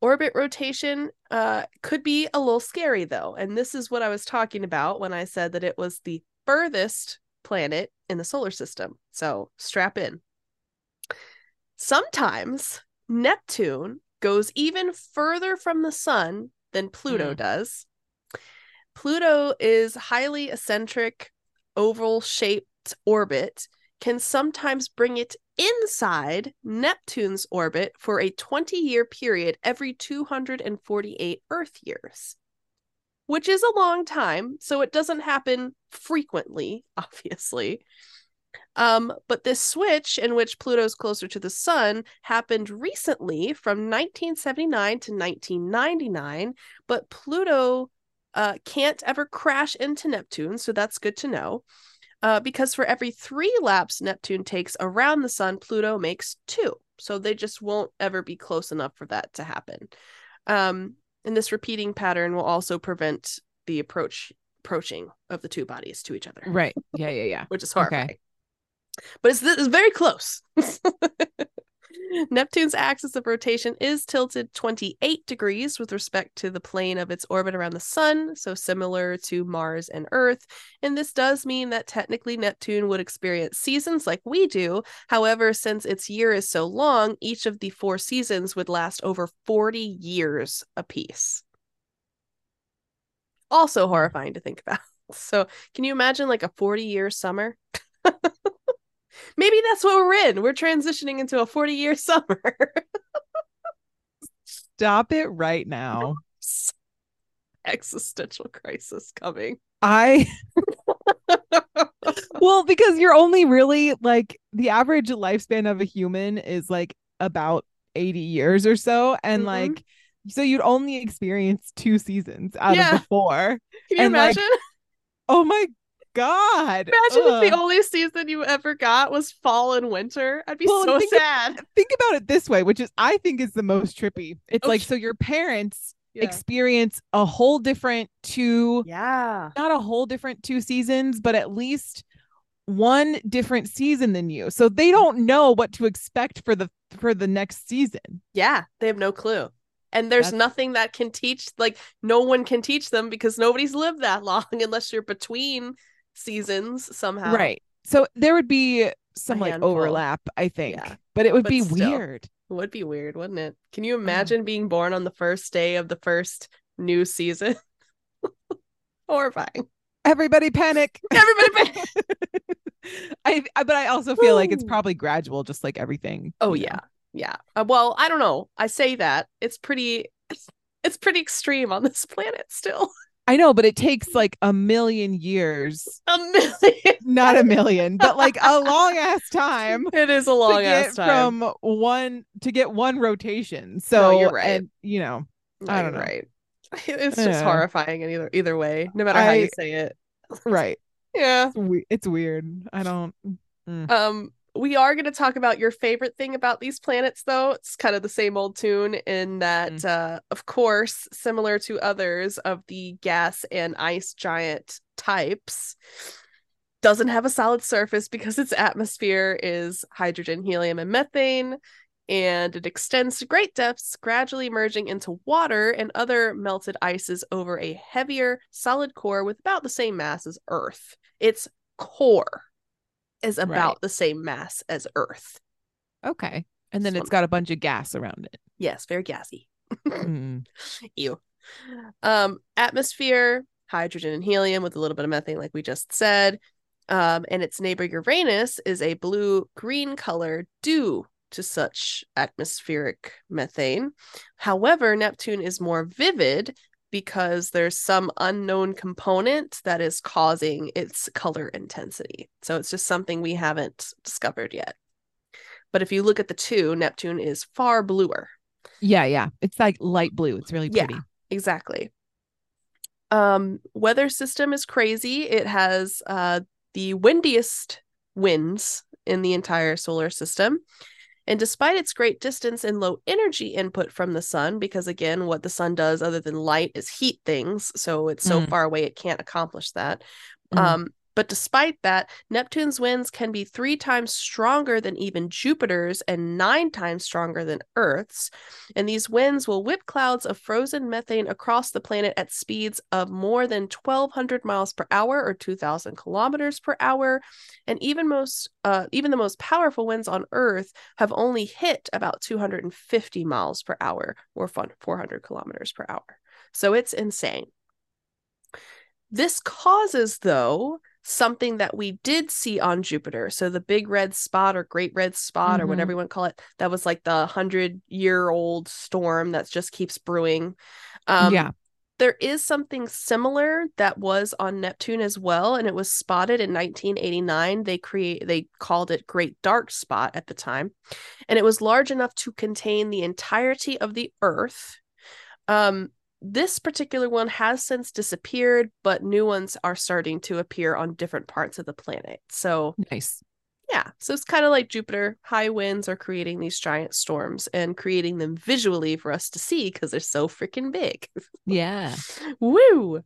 Speaker 2: Orbit rotation uh, could be a little scary though. And this is what I was talking about when I said that it was the furthest planet in the solar system. So strap in. Sometimes Neptune goes even further from the sun than Pluto
Speaker 1: Mm.
Speaker 2: does. Pluto is highly eccentric, oval shaped orbit, can sometimes bring it inside Neptune's orbit for a 20 year period every 248 Earth years, which is a long time. So it doesn't happen frequently, [LAUGHS] obviously. Um, but this switch in which Pluto's closer to the sun happened recently from 1979 to 1999, but Pluto uh, can't ever crash into Neptune, so that's good to know. Uh, because for every three laps Neptune takes around the sun, Pluto makes two. So they just won't ever be close enough for that to happen. Um, and this repeating pattern will also prevent the approach approaching of the two bodies to each other,
Speaker 1: Right. Yeah, yeah, yeah. [LAUGHS]
Speaker 2: which is
Speaker 1: Okay.
Speaker 2: But it's, it's very close. [LAUGHS] Neptune's axis of rotation is tilted 28 degrees with respect to the plane of its orbit around the sun, so similar to Mars and Earth. And this does mean that technically Neptune would experience seasons like we do. However, since its year is so long, each of the four seasons would last over 40 years apiece. Also horrifying to think about. [LAUGHS] So, can you imagine like a 40 year summer? [LAUGHS] Maybe that's what we're in. We're transitioning into a 40 year [LAUGHS] summer.
Speaker 1: Stop it right now.
Speaker 2: Existential crisis coming.
Speaker 1: I [LAUGHS] well, because you're only really like the average lifespan of a human is like about 80 years or so. And
Speaker 2: Mhm.
Speaker 1: like, so you'd only experience two seasons out
Speaker 2: Yeah.
Speaker 1: of the four.
Speaker 2: Can you
Speaker 1: And, like,
Speaker 2: imagine? [LAUGHS]
Speaker 1: Oh my God.
Speaker 2: imagine if the only season you ever got was fall and winter. I'd be
Speaker 1: Well,
Speaker 2: so
Speaker 1: think of-
Speaker 2: sad.
Speaker 1: Think about it this way, which is, I think, is the most trippy. It's
Speaker 2: Oh,
Speaker 1: like, so your parents
Speaker 2: Yeah.
Speaker 1: experience a whole different two
Speaker 2: yeah.
Speaker 1: not a whole different two seasons, but at least one different season than you. So they mm-hmm. don't know what to expect for the for the next season.
Speaker 2: Yeah. They have no clue. And there's
Speaker 1: That's-
Speaker 2: nothing that can teach, like, no one can teach them because nobody's lived that [LAUGHS] long unless you're between seasons somehow.
Speaker 1: Right. So there would be some like overlap, I think.
Speaker 2: Yeah.
Speaker 1: But it would
Speaker 2: But
Speaker 1: be
Speaker 2: still.
Speaker 1: weird.
Speaker 2: It would be weird, wouldn't it? Can you imagine being born on the first day of the first new season? [LAUGHS] Horrifying.
Speaker 1: Everybody panic. [LAUGHS]
Speaker 2: Everybody.
Speaker 1: I, [LAUGHS] I but I also feel like it's probably gradual, just like everything.
Speaker 2: oh
Speaker 1: you know.
Speaker 2: yeah, yeah. Uh, well, I don't know. I say that it's pretty. It's pretty extreme on this planet still.
Speaker 1: I know, but it takes like a million years.
Speaker 2: A million.
Speaker 1: Not a million, but like a [LAUGHS] long ass time.
Speaker 2: It is a long ass time.
Speaker 1: from one to get one rotation. So
Speaker 2: you're right.
Speaker 1: and you know,
Speaker 2: No,
Speaker 1: I don't know.
Speaker 2: Right. [LAUGHS] It's just
Speaker 1: Yeah.
Speaker 2: horrifying in either either way, no matter how you say it. [LAUGHS]
Speaker 1: right.
Speaker 2: Yeah.
Speaker 1: It's, we- it's weird. I don't.
Speaker 2: Um, we are going to talk about your favorite thing about these planets, though. It's kind of the same old tune in that,
Speaker 1: Mm.
Speaker 2: uh, of course, similar to others of the gas and ice giant types, doesn't have a solid surface because its atmosphere is hydrogen, helium, and methane. And it extends to great depths, gradually merging into water and other melted ices over a heavier, solid core with about the same mass as Earth. Its core is about
Speaker 1: Right.
Speaker 2: the same mass as Earth.
Speaker 1: Okay. And then
Speaker 2: So-
Speaker 1: it's got a bunch of gas around it.
Speaker 2: Yes, very gassy. [LAUGHS]
Speaker 1: Mm.
Speaker 2: Ew. Um, atmosphere, hydrogen and helium with a little bit of methane, like we just said. Um, and its neighbor Uranus is a blue green color due to such atmospheric methane. However, Neptune is more vivid because there's some unknown component that is causing its color intensity. So it's just something we haven't discovered yet. But if you look at the two, Neptune is far bluer.
Speaker 1: Yeah, yeah. It's like light blue. It's really pretty. Yeah.
Speaker 2: Exactly. Um, weather system is crazy. It has uh the windiest winds in the entire solar system. And despite its great distance and low energy input from the sun, because again, what the sun does other than light is heat things, so it's so
Speaker 1: Mm.
Speaker 2: far away it can't accomplish that.
Speaker 1: Mhm.
Speaker 2: Um, but despite that, Neptune's winds can be three times stronger than even Jupiter's and nine times stronger than Earth's. And these winds will whip clouds of frozen methane across the planet at speeds of more than 1,200 miles per hour or 2,000 kilometers per hour. And even most, uh, even the most powerful winds on Earth have only hit about 250 miles per hour or 400 kilometers per hour. So it's insane. This causes, though, something that we did see on Jupiter. So the big red spot or great red spot or
Speaker 1: Mhm.
Speaker 2: whatever you want to call it, that was like the hundred year old storm that just keeps brewing. Um,
Speaker 1: yeah.
Speaker 2: there is something similar that was on Neptune as well, and it was spotted in 1989. They create they called it Great Dark Spot at the time, and it was large enough to contain the entirety of the Earth. Um, this particular one has since disappeared, but new ones are starting to appear on different parts of the planet. So
Speaker 1: Nice.
Speaker 2: yeah, so it's kind of like Jupiter. High winds are creating these giant storms and creating them visually for us to see because they're so freaking big.
Speaker 1: Yeah. [LAUGHS]
Speaker 2: Woo!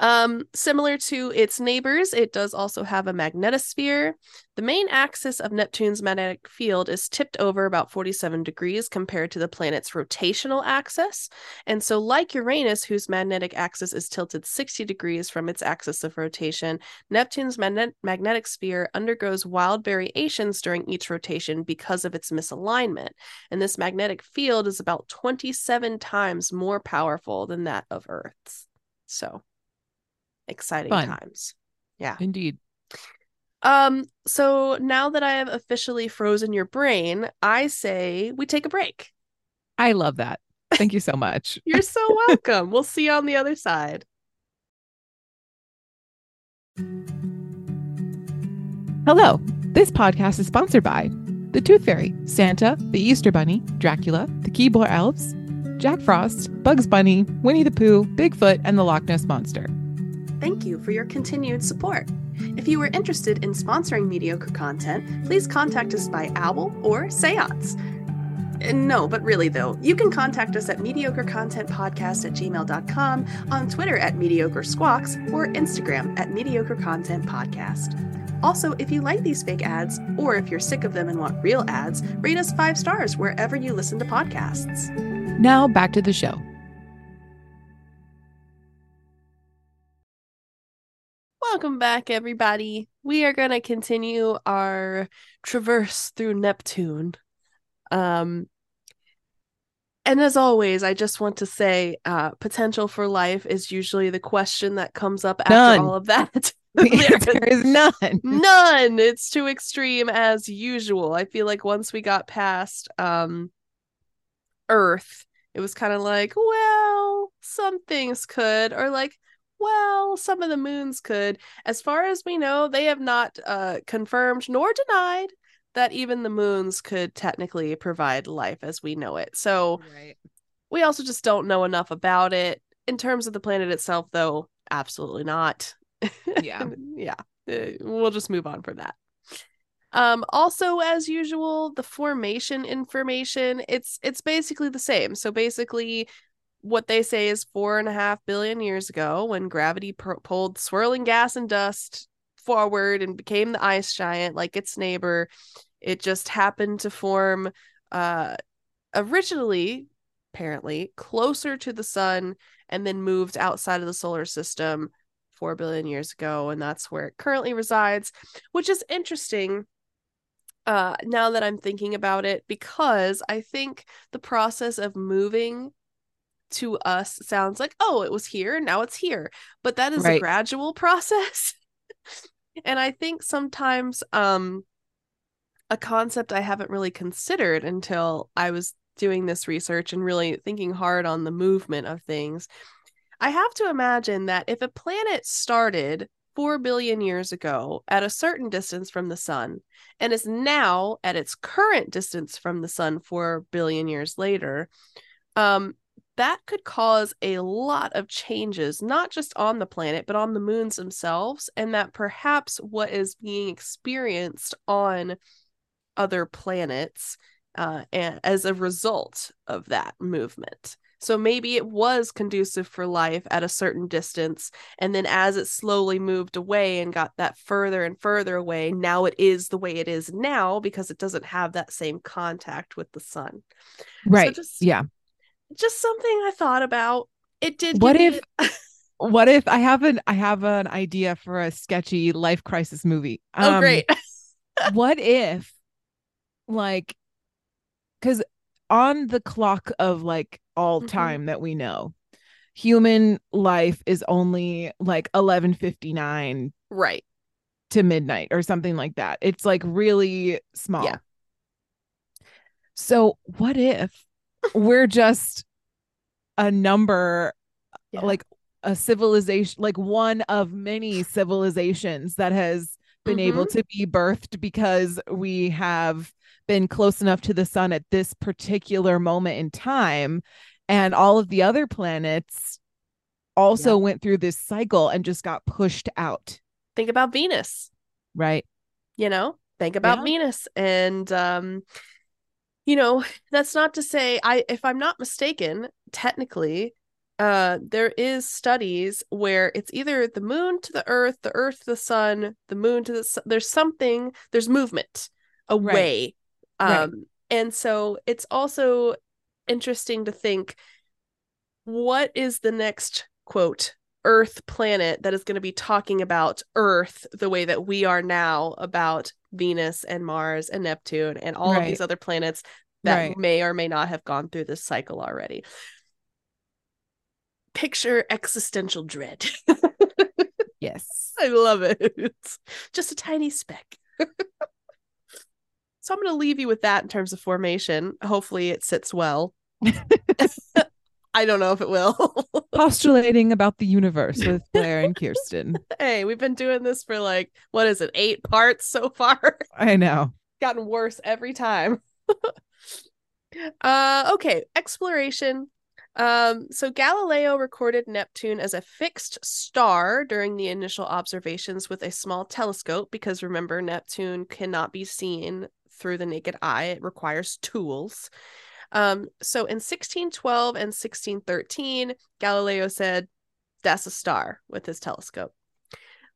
Speaker 2: Um, similar to its neighbors, it does also have a magnetosphere. The main axis of Neptune's magnetic field is tipped over about 47 degrees compared to the planet's rotational axis. And so, like Uranus, whose magnetic axis is tilted 60 degrees from its axis of rotation, Neptune's magne- magnetic sphere undergoes wild variations during each rotation because of its misalignment. And this magnetic field is about 27 times more powerful than that of Earth's. So exciting
Speaker 1: Fun.
Speaker 2: times. Yeah.
Speaker 1: Indeed.
Speaker 2: Um, so now that I have officially frozen your brain, I say we take a break.
Speaker 1: I love that. Thank you so much. [LAUGHS]
Speaker 2: You're so welcome. we'll see you on the other side.
Speaker 1: Hello. This podcast is sponsored by the Tooth Fairy, Santa, the Easter Bunny, Dracula, the Keebler Elves, Jack Frost, Bugs Bunny, Winnie the Pooh, Bigfoot, and the Loch Ness Monster.
Speaker 2: Thank you for your continued support. If you are interested in sponsoring mediocre content, please contact us by owl or seance. No, but really though, you can contact us at mediocrecontentpodcast at gmail.com, on Twitter at mediocre squawks, or Instagram at mediocre content podcast. Also, if you like these fake ads, or if you're sick of them and want real ads, rate us five stars wherever you listen to podcasts.
Speaker 1: Now back to the show.
Speaker 2: Welcome back, everybody. We are going to continue our traverse through Neptune. Um, and as always, I just want to say, uh, potential for life is usually the question that comes up after
Speaker 1: None.
Speaker 2: all of that. [LAUGHS] [LAUGHS]
Speaker 1: The
Speaker 2: There
Speaker 1: answer none. [LAUGHS]
Speaker 2: None. It's too extreme as usual. I feel like once we got past um Earth, it was kind of like, well, some things could, or like, well, some of the moons could. As far as we know, they have not uh, confirmed nor denied that even the moons could technically provide life as we know it. So
Speaker 1: Right.
Speaker 2: we also just don't know enough about it. In terms of the planet itself, though, absolutely not.
Speaker 1: Yeah. [LAUGHS]
Speaker 2: yeah. Uh, We'll just move on from that. Um, also, as usual, the formation information, it's it's basically the same. So basically what they say is four and a half billion years ago when gravity pulled swirling gas and dust forward and became the ice giant like its neighbor. It just happened to form uh originally apparently closer to the sun and then moved outside of the solar system 4 billion years ago and that's where it currently resides which is interesting uh now that I'm thinking about it because I think the process of moving to us sounds like oh it was here and now it's here but that is a gradual [LAUGHS] process and I think sometimes um a concept I haven't really considered until I was doing this research and really thinking hard on the movement of things. I have to imagine that if a planet started 4 billion years ago at a certain distance from the sun and is now at its current distance from the sun 4 billion years later, um, that could cause a lot of changes, not just on the planet, but on the moons themselves. And that perhaps what is being experienced on other planets uh, and as a result of that movement. So maybe it was conducive for life at a certain distance. And then as it slowly moved away and got that further and further away, now it is the way it is now because it doesn't have that same contact with the sun.
Speaker 1: Right.
Speaker 2: just-
Speaker 1: yeah.
Speaker 2: Just something I thought about. It did.
Speaker 1: What
Speaker 2: if? me- [LAUGHS]
Speaker 1: What if I have an I have an idea for a sketchy life crisis movie?
Speaker 2: oh,
Speaker 1: Um,
Speaker 2: great. [LAUGHS]
Speaker 1: what if like because on the clock of like all
Speaker 2: Mhm.
Speaker 1: time that we know human life is only like 1159
Speaker 2: right.
Speaker 1: to midnight or something like that it's like really small
Speaker 2: Yeah.
Speaker 1: so what if we're just a number
Speaker 2: Yeah.
Speaker 1: like a civilization like one of many civilizations that has been able
Speaker 2: Mm-hmm.
Speaker 1: to be birthed because we have been close enough to the sun at this particular moment in time and all of the other planets also went through this cycle and just got pushed out
Speaker 2: Think about Venus.
Speaker 1: right
Speaker 2: you know think about
Speaker 1: Yeah.
Speaker 2: venus and um you know [LAUGHS] that's not to say i if i'm not mistaken technically uh there is studies where it's either the moon to the earth the earth to the sun the moon to the sun there's something there's movement away
Speaker 1: Right.
Speaker 2: um and so it's also interesting to think what is the next quote earth planet that is going to be talking about earth the way that we are now about venus and mars and neptune and all of these other planets that
Speaker 1: Right.
Speaker 2: may or may not have gone through this cycle already. Picture existential dread. [LAUGHS]
Speaker 1: Yes.
Speaker 2: I love it. Just a tiny speck. So i'm going to leave you with that in terms of formation. Hopefully it sits well [LAUGHS] i don't know if it will [LAUGHS]
Speaker 1: postulating about the universe with Blair and Kirsten. [LAUGHS]
Speaker 2: hey we've been doing this for like what is it eight parts so far [LAUGHS]
Speaker 1: I know.
Speaker 2: gotten worse every time. uh okay, exploration. Um so Galileo recorded Neptune as a fixed star during the initial observations with a small telescope because remember Neptune cannot be seen through the naked eye. It requires tools. Um so in 1612 and 1613 Galileo said that's a star with his telescope.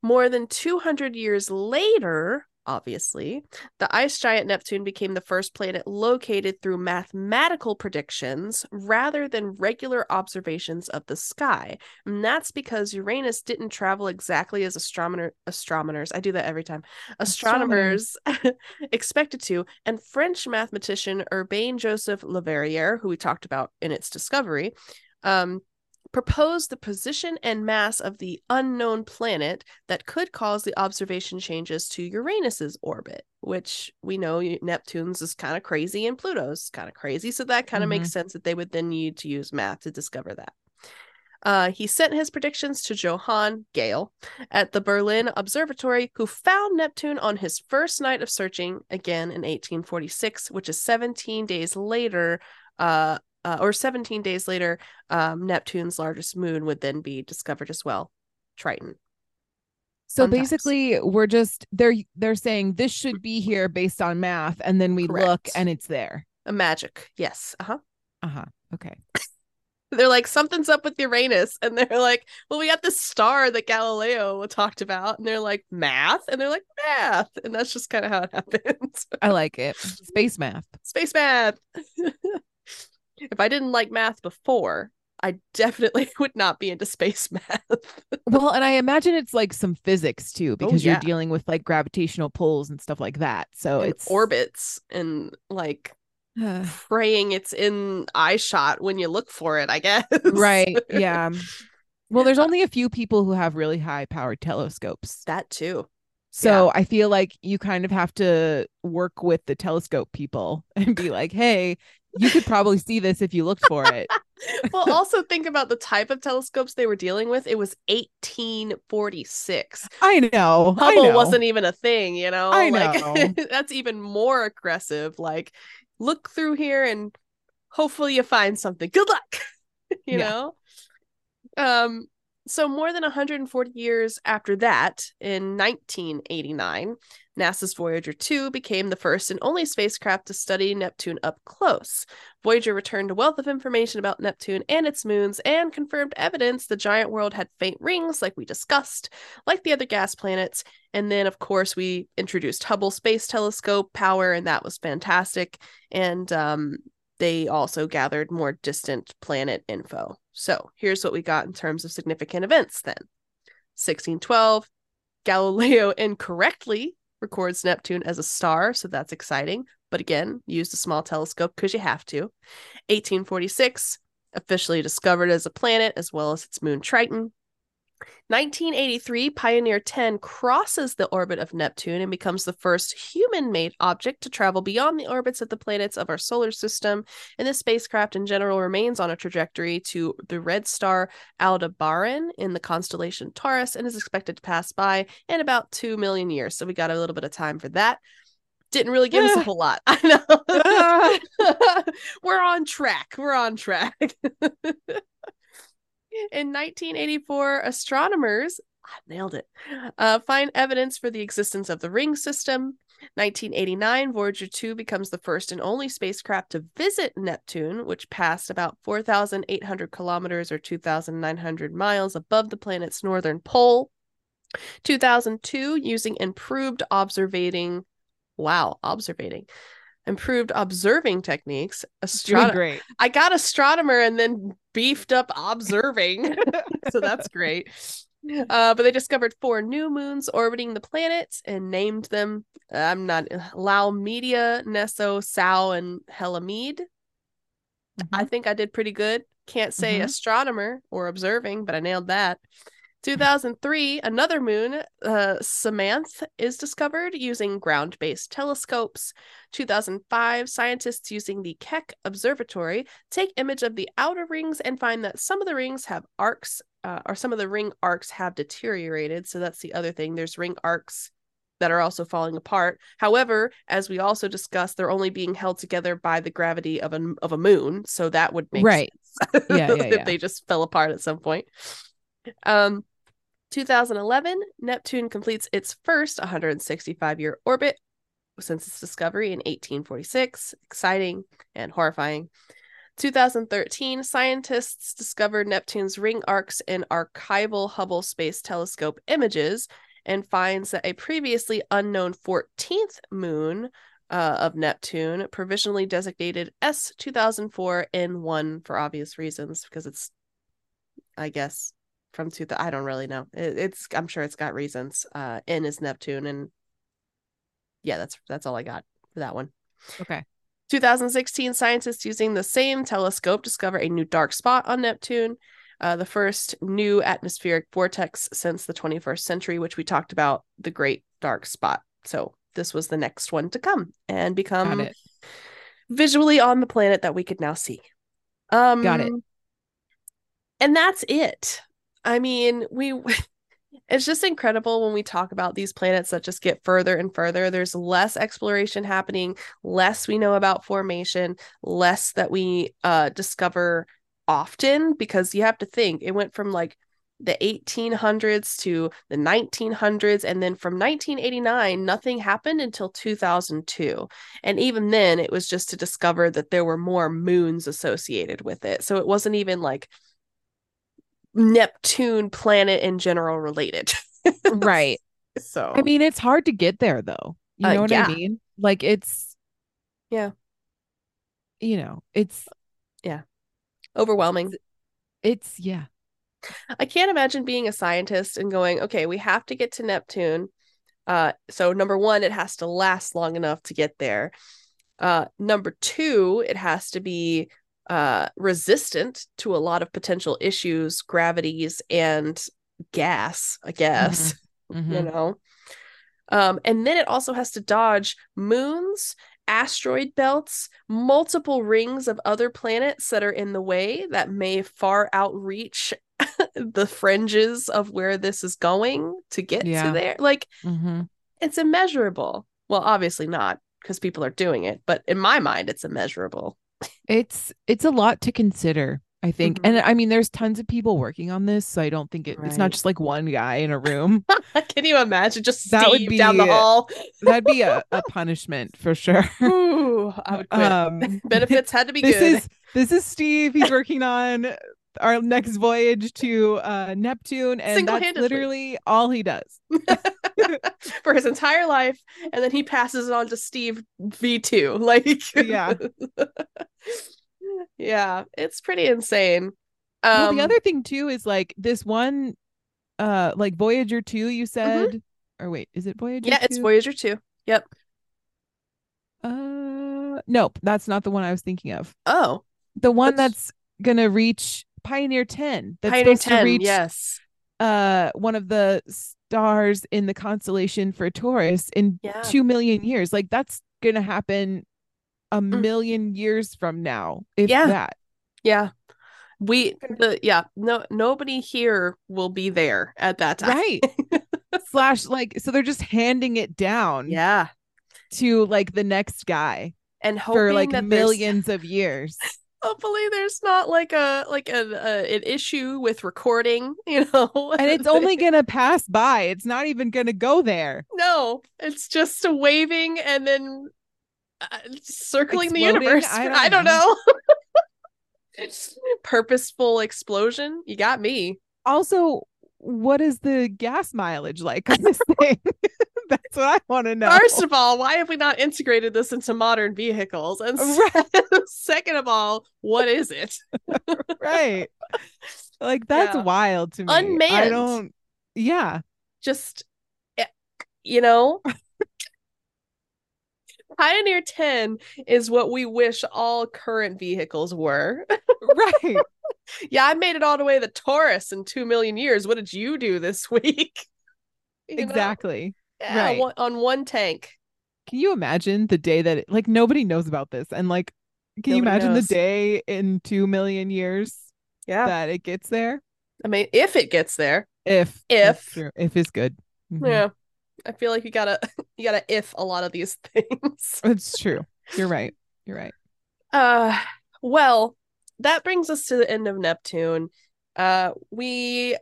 Speaker 2: More than 200 years later, obviously, the ice giant Neptune became the first planet located through mathematical predictions rather than regular observations of the sky. And that's because Uranus didn't travel exactly as astronomer astronomers, I do that every time. Astronomers [LAUGHS] expected to, and French mathematician Urbain Joseph Leverrier, who we talked about in its discovery, um, proposed the position and mass of the unknown planet that could cause the observation changes to Uranus's orbit, which we know Neptune's is kind of crazy and Pluto's kind of crazy. So that kind of
Speaker 1: Mhm.
Speaker 2: makes sense that they would then need to use math to discover that. Uh, he sent his predictions to Johann Galle at the Berlin Observatory, who found Neptune on his first night of searching again in 1846, which is 17 days later. Uh, uh, or 17 days later, um, Neptune's largest moon would then be discovered as well, Triton.
Speaker 1: So
Speaker 2: Fun times.
Speaker 1: basically, we're just they're they're saying this should be here based on math, and then we look and it's there.
Speaker 2: A magic, yes. Uh huh.
Speaker 1: Uh huh. Okay. [LAUGHS]
Speaker 2: They're like something's up with Uranus, and they're like, "Well, we got this star that Galileo talked about," and they're like, "Math," and they're like, "Math," and that's just kind of how it [LAUGHS] happens.
Speaker 1: I like it. Space math.
Speaker 2: Space math. [LAUGHS] if I didn't like math before, I definitely [LAUGHS] would not be into space math. [LAUGHS]
Speaker 1: Well, and I imagine it's like some physics too, oh, because
Speaker 2: Oh, yeah.
Speaker 1: you're dealing with like gravitational pulls and stuff like that. So
Speaker 2: And
Speaker 1: it's
Speaker 2: orbits and like [SIGHS] praying it's in eye shot when you look for it, I guess.
Speaker 1: right. Yeah. [LAUGHS] Well, there's only a few people who have really high powered telescopes.
Speaker 2: that too.
Speaker 1: So I feel like you kind of have to work with the telescope people and be like, hey, you could probably see this if you looked for it. [LAUGHS]
Speaker 2: well, also think about the type of telescopes they were dealing with. It was 1846. [GASPS]
Speaker 1: I know. I
Speaker 2: Hubble
Speaker 1: know.
Speaker 2: wasn't even a thing, you know?
Speaker 1: I
Speaker 2: Like
Speaker 1: know. [LAUGHS]
Speaker 2: that's even more aggressive. Like, look through here and hopefully you find something. Good luck. [LAUGHS] you
Speaker 1: Yeah.
Speaker 2: know? Um, so more than 140 years after that, in 1989, NASA's Voyager 2 became the first and only spacecraft to study Neptune up close. Voyager returned a wealth of information about Neptune and its moons and confirmed evidence the giant world had faint rings, like we discussed, like the other gas planets. And then, of course, we introduced Hubble Space Telescope power, and that was fantastic. And um, they also gathered more distant planet info. So here's what we got in terms of significant events then. 1612, Galileo [LAUGHS] incorrectly records Neptune as a star, so that's exciting. But again, used a small telescope because you have to. 1846, officially discovered as a planet as well as its moon Triton. 1983, Pioneer 10 crosses the orbit of Neptune and becomes the first human made object to travel beyond the orbits of the planets of our solar system. And this spacecraft in general remains on a trajectory to the red star Aldebaran in the constellation Taurus and is expected to pass by in about 2 million years. So we got a little bit of time for that. Didn't really give us a [SIGHS] whole lot. [LAUGHS] I know. [LAUGHS] [LAUGHS] We're on track. We're on track. In 1984, astronomers I nailed it. Uh, find evidence for the existence of the ring system. 1989, Voyager 2 becomes the first and only spacecraft to visit Neptune, which passed about 4,800 kilometers or 2,900 miles above the planet's northern pole. 2002, using improved observating, wow, observating, improved observing techniques.
Speaker 1: Doing great.
Speaker 2: I got astronomer and then beefed up observing. [LAUGHS] so that's great. Uh, but they discovered four new moons orbiting the planet and named them. I'm not Laomedeia, Neso, Sao, and Halimede. I think I did pretty good. Can't say
Speaker 1: Mhm.
Speaker 2: astronomer or observing, but I nailed that. 2003, another moon, uh, Psamathe, is discovered using ground based telescopes. 2005, scientists using the Keck Observatory take image of the outer rings and find that some of the rings have arcs, uh, or some of the ring arcs have deteriorated. So that's the other thing. There's ring arcs that are also falling apart. However, as we also discussed, they're only being held together by the gravity of a of a moon, so that would make
Speaker 1: Right.
Speaker 2: sense. [LAUGHS]
Speaker 1: Yeah, yeah,
Speaker 2: if
Speaker 1: yeah.
Speaker 2: they just fell apart at some point. Um, 2011, Neptune completes its first 165 year orbit since its discovery in 1846. Exciting and horrifying. 2013, scientists discovered Neptune's ring arcs in archival Hubble Space Telescope images and finds that a previously unknown 14th moon uh, of Neptune, provisionally designated S 2004 N1 for obvious reasons, because it's, I guess, from two. I don't really know. It, it's I'm sure it's got reasons. Uh, N is Neptune, and yeah, that's that's all I got for that one.
Speaker 1: Okay.
Speaker 2: 2016, scientists using the same telescope discover a new dark spot on Neptune, uh, the first new atmospheric vortex since the 21st century, which we talked about the Great Dark Spot. So this was the next one to come and become visually on the planet that we could now see. Um,
Speaker 1: Got it.
Speaker 2: and that's it. I mean, we [LAUGHS] it's just incredible when we talk about these planets that just get further and further. There's less exploration happening, less we know about formation, less that we uh discover often because you have to think it went from like the 1800s to the 1900s and then from 1989 nothing happened until 2002 and even then it was just to discover that there were more moons associated with it so it wasn't even like neptune planet in general related [LAUGHS]
Speaker 1: right.
Speaker 2: so
Speaker 1: I mean, it's hard to get there though. You
Speaker 2: Uh,
Speaker 1: know what
Speaker 2: yeah.
Speaker 1: I mean? Like it's
Speaker 2: Yeah.
Speaker 1: You know, it's yeah.
Speaker 2: overwhelming
Speaker 1: it's yeah.
Speaker 2: I can't imagine being a scientist and going, okay, we have to get to Neptune. Uh, so number one, it has to last long enough to get there. Uh, number two, it has to be uh resistant to a lot of potential issues, gravities, and gas, I guess, you
Speaker 1: Mhm.
Speaker 2: know. Um, and then it also has to dodge moons, asteroid belts, multiple rings of other planets that are in the way that may far outreach [LAUGHS] the fringes of where this is going to get
Speaker 1: Yeah.
Speaker 2: to there. Like
Speaker 1: Mhm.
Speaker 2: it's immeasurable. Well, obviously not because people are doing it, but in my mind, it's immeasurable.
Speaker 1: It's it's a lot to consider, I think. And I mean there's tons of people working on this, so I don't think it, it's not just like one guy in a room. [LAUGHS]
Speaker 2: Can you imagine just
Speaker 1: That would
Speaker 2: Steve down the hall?
Speaker 1: That'd be a, a [LAUGHS] punishment for sure.
Speaker 2: Ooh, I would quit.
Speaker 1: Um [LAUGHS]
Speaker 2: Benefits had to be
Speaker 1: this
Speaker 2: good.
Speaker 1: is this is Steve. He's working on our next voyage to uh Neptune, and that's literally all he does. [LAUGHS]
Speaker 2: for his entire life, and then he passes it on to Steve V2. [LAUGHS] Like,
Speaker 1: Yeah. [LAUGHS]
Speaker 2: yeah, it's pretty insane. Um,
Speaker 1: well, the other thing too is like this one, uh, like Voyager two. You said, or wait, is it Voyager?
Speaker 2: Mm-hmm. yeah, it's Voyager 2. Yep.
Speaker 1: Uh, nope, that's not the one I was thinking of.
Speaker 2: Oh,
Speaker 1: The one
Speaker 2: Which-
Speaker 1: that's gonna reach Pioneer ten. That's
Speaker 2: Pioneer
Speaker 1: supposed
Speaker 2: 10.
Speaker 1: to reach
Speaker 2: yes.
Speaker 1: uh one of the stars in the constellation for Taurus in
Speaker 2: Yeah.
Speaker 1: two million years. Like that's gonna happen a
Speaker 2: Mm.
Speaker 1: million years from now, if
Speaker 2: Yeah.
Speaker 1: that.
Speaker 2: Yeah. We, the, yeah, no, nobody here will be there at that time.
Speaker 1: Right. [LAUGHS] Slash like so they're just handing it down
Speaker 2: Yeah.
Speaker 1: to like the next guy
Speaker 2: And hoping
Speaker 1: for like millions of years.
Speaker 2: Hopefully there's not like a like a, a an issue with recording [LAUGHS] you know
Speaker 1: And it's only gonna pass by. It's not even gonna go there.
Speaker 2: no it's just a waving and then uh, circling the universe
Speaker 1: I don't
Speaker 2: i don't
Speaker 1: know.
Speaker 2: know, it's [LAUGHS] purposeful explosion you got me
Speaker 1: Also, what is the gas mileage like on this [LAUGHS] thing? That's what I want to know.
Speaker 2: first of all why have we not integrated this into modern vehicles and s- [LAUGHS] second of all what is it [LAUGHS]
Speaker 1: right. Like that's
Speaker 2: Yeah.
Speaker 1: wild to me. I
Speaker 2: Unmanned.
Speaker 1: don't yeah.
Speaker 2: just eh, you know [LAUGHS] Pioneer 10 is what we wish all current vehicles were.
Speaker 1: Right.
Speaker 2: yeah, I made it all the way to Taurus in 2 million years. What did you do this week? You know? Yeah,
Speaker 1: right.
Speaker 2: one- on one tank.
Speaker 1: Can you imagine the day that it, like nobody knows about this and like can you imagine
Speaker 2: knows.
Speaker 1: the day in 2 million years
Speaker 2: Yeah.
Speaker 1: that it gets there?
Speaker 2: I mean, if it gets there.
Speaker 1: If
Speaker 2: If.
Speaker 1: if is good. Mhm.
Speaker 2: Yeah. I feel like you gotta [LAUGHS] you gotta if a lot of these [LAUGHS] things.
Speaker 1: It's true. You're right. You're right.
Speaker 2: Uh well, that brings us to the end of Neptune. Uh we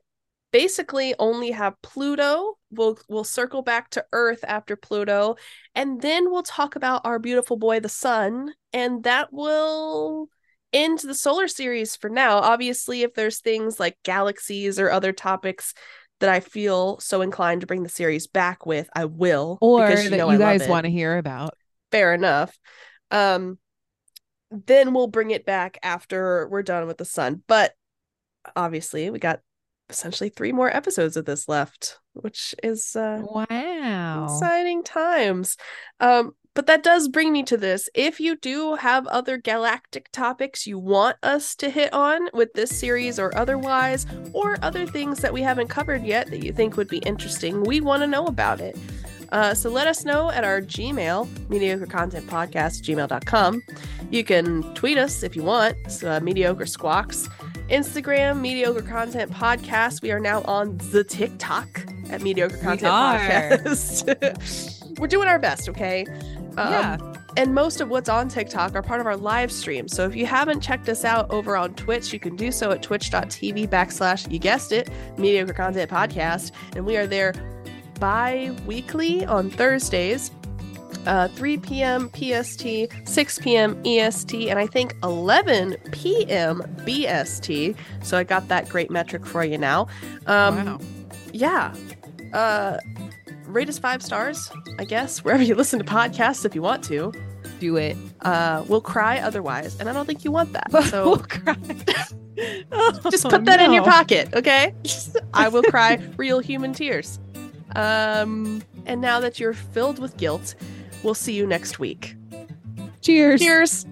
Speaker 2: basically only have Pluto. We'll we'll circle back to Earth after Pluto, and then we'll talk about our beautiful boy the sun, and that will end the solar series for now. Obviously, if there's things like galaxies or other topics that I feel so inclined to bring the series back with, I will.
Speaker 1: Or
Speaker 2: because
Speaker 1: that
Speaker 2: know
Speaker 1: you
Speaker 2: I
Speaker 1: guys want to hear about.
Speaker 2: fair enough. Um, then we'll bring it back after we're done with the sun. But obviously, we got essentially three more episodes of this left, which is uh,
Speaker 1: Wow.
Speaker 2: exciting times. Um, but that does bring me to this. If you do have other galactic topics you want us to hit on with this series or otherwise, or other things that we haven't covered yet that you think would be interesting, we want to know about it. Uh, so let us know at our Gmail, mediocrecontentpodcast, gmail.com. You can tweet us if you want, uh, mediocre squawks. Instagram, Mediocre Content Podcast. We are now on the TikTok at Mediocre Content
Speaker 1: are.
Speaker 2: Podcast. [LAUGHS] We're doing our best, okay? Um,
Speaker 1: yeah.
Speaker 2: And most of what's on TikTok are part of our live stream. So if you haven't checked us out over on Twitch, you can do so at twitch.tv backslash, you guessed it, Mediocre Content Podcast. And we are there bi weekly on Thursdays. Uh, 3 p.m. PST, 6 p.m. EST, and I think 11 p.m. BST. So I got that great metric for you now. Um,
Speaker 1: wow.
Speaker 2: yeah. Uh, rate us five stars, I guess, wherever you listen to podcasts if you want to.
Speaker 1: Do it.
Speaker 2: Uh, we'll cry otherwise, and I don't think you want that. [LAUGHS]
Speaker 1: we'll
Speaker 2: So
Speaker 1: cry. [LAUGHS]
Speaker 2: just
Speaker 1: Oh,
Speaker 2: put that in your pocket, okay? [LAUGHS] I will cry real human tears. Um, and now that you're filled with guilt, we'll see you next week.
Speaker 1: Cheers.
Speaker 2: Cheers.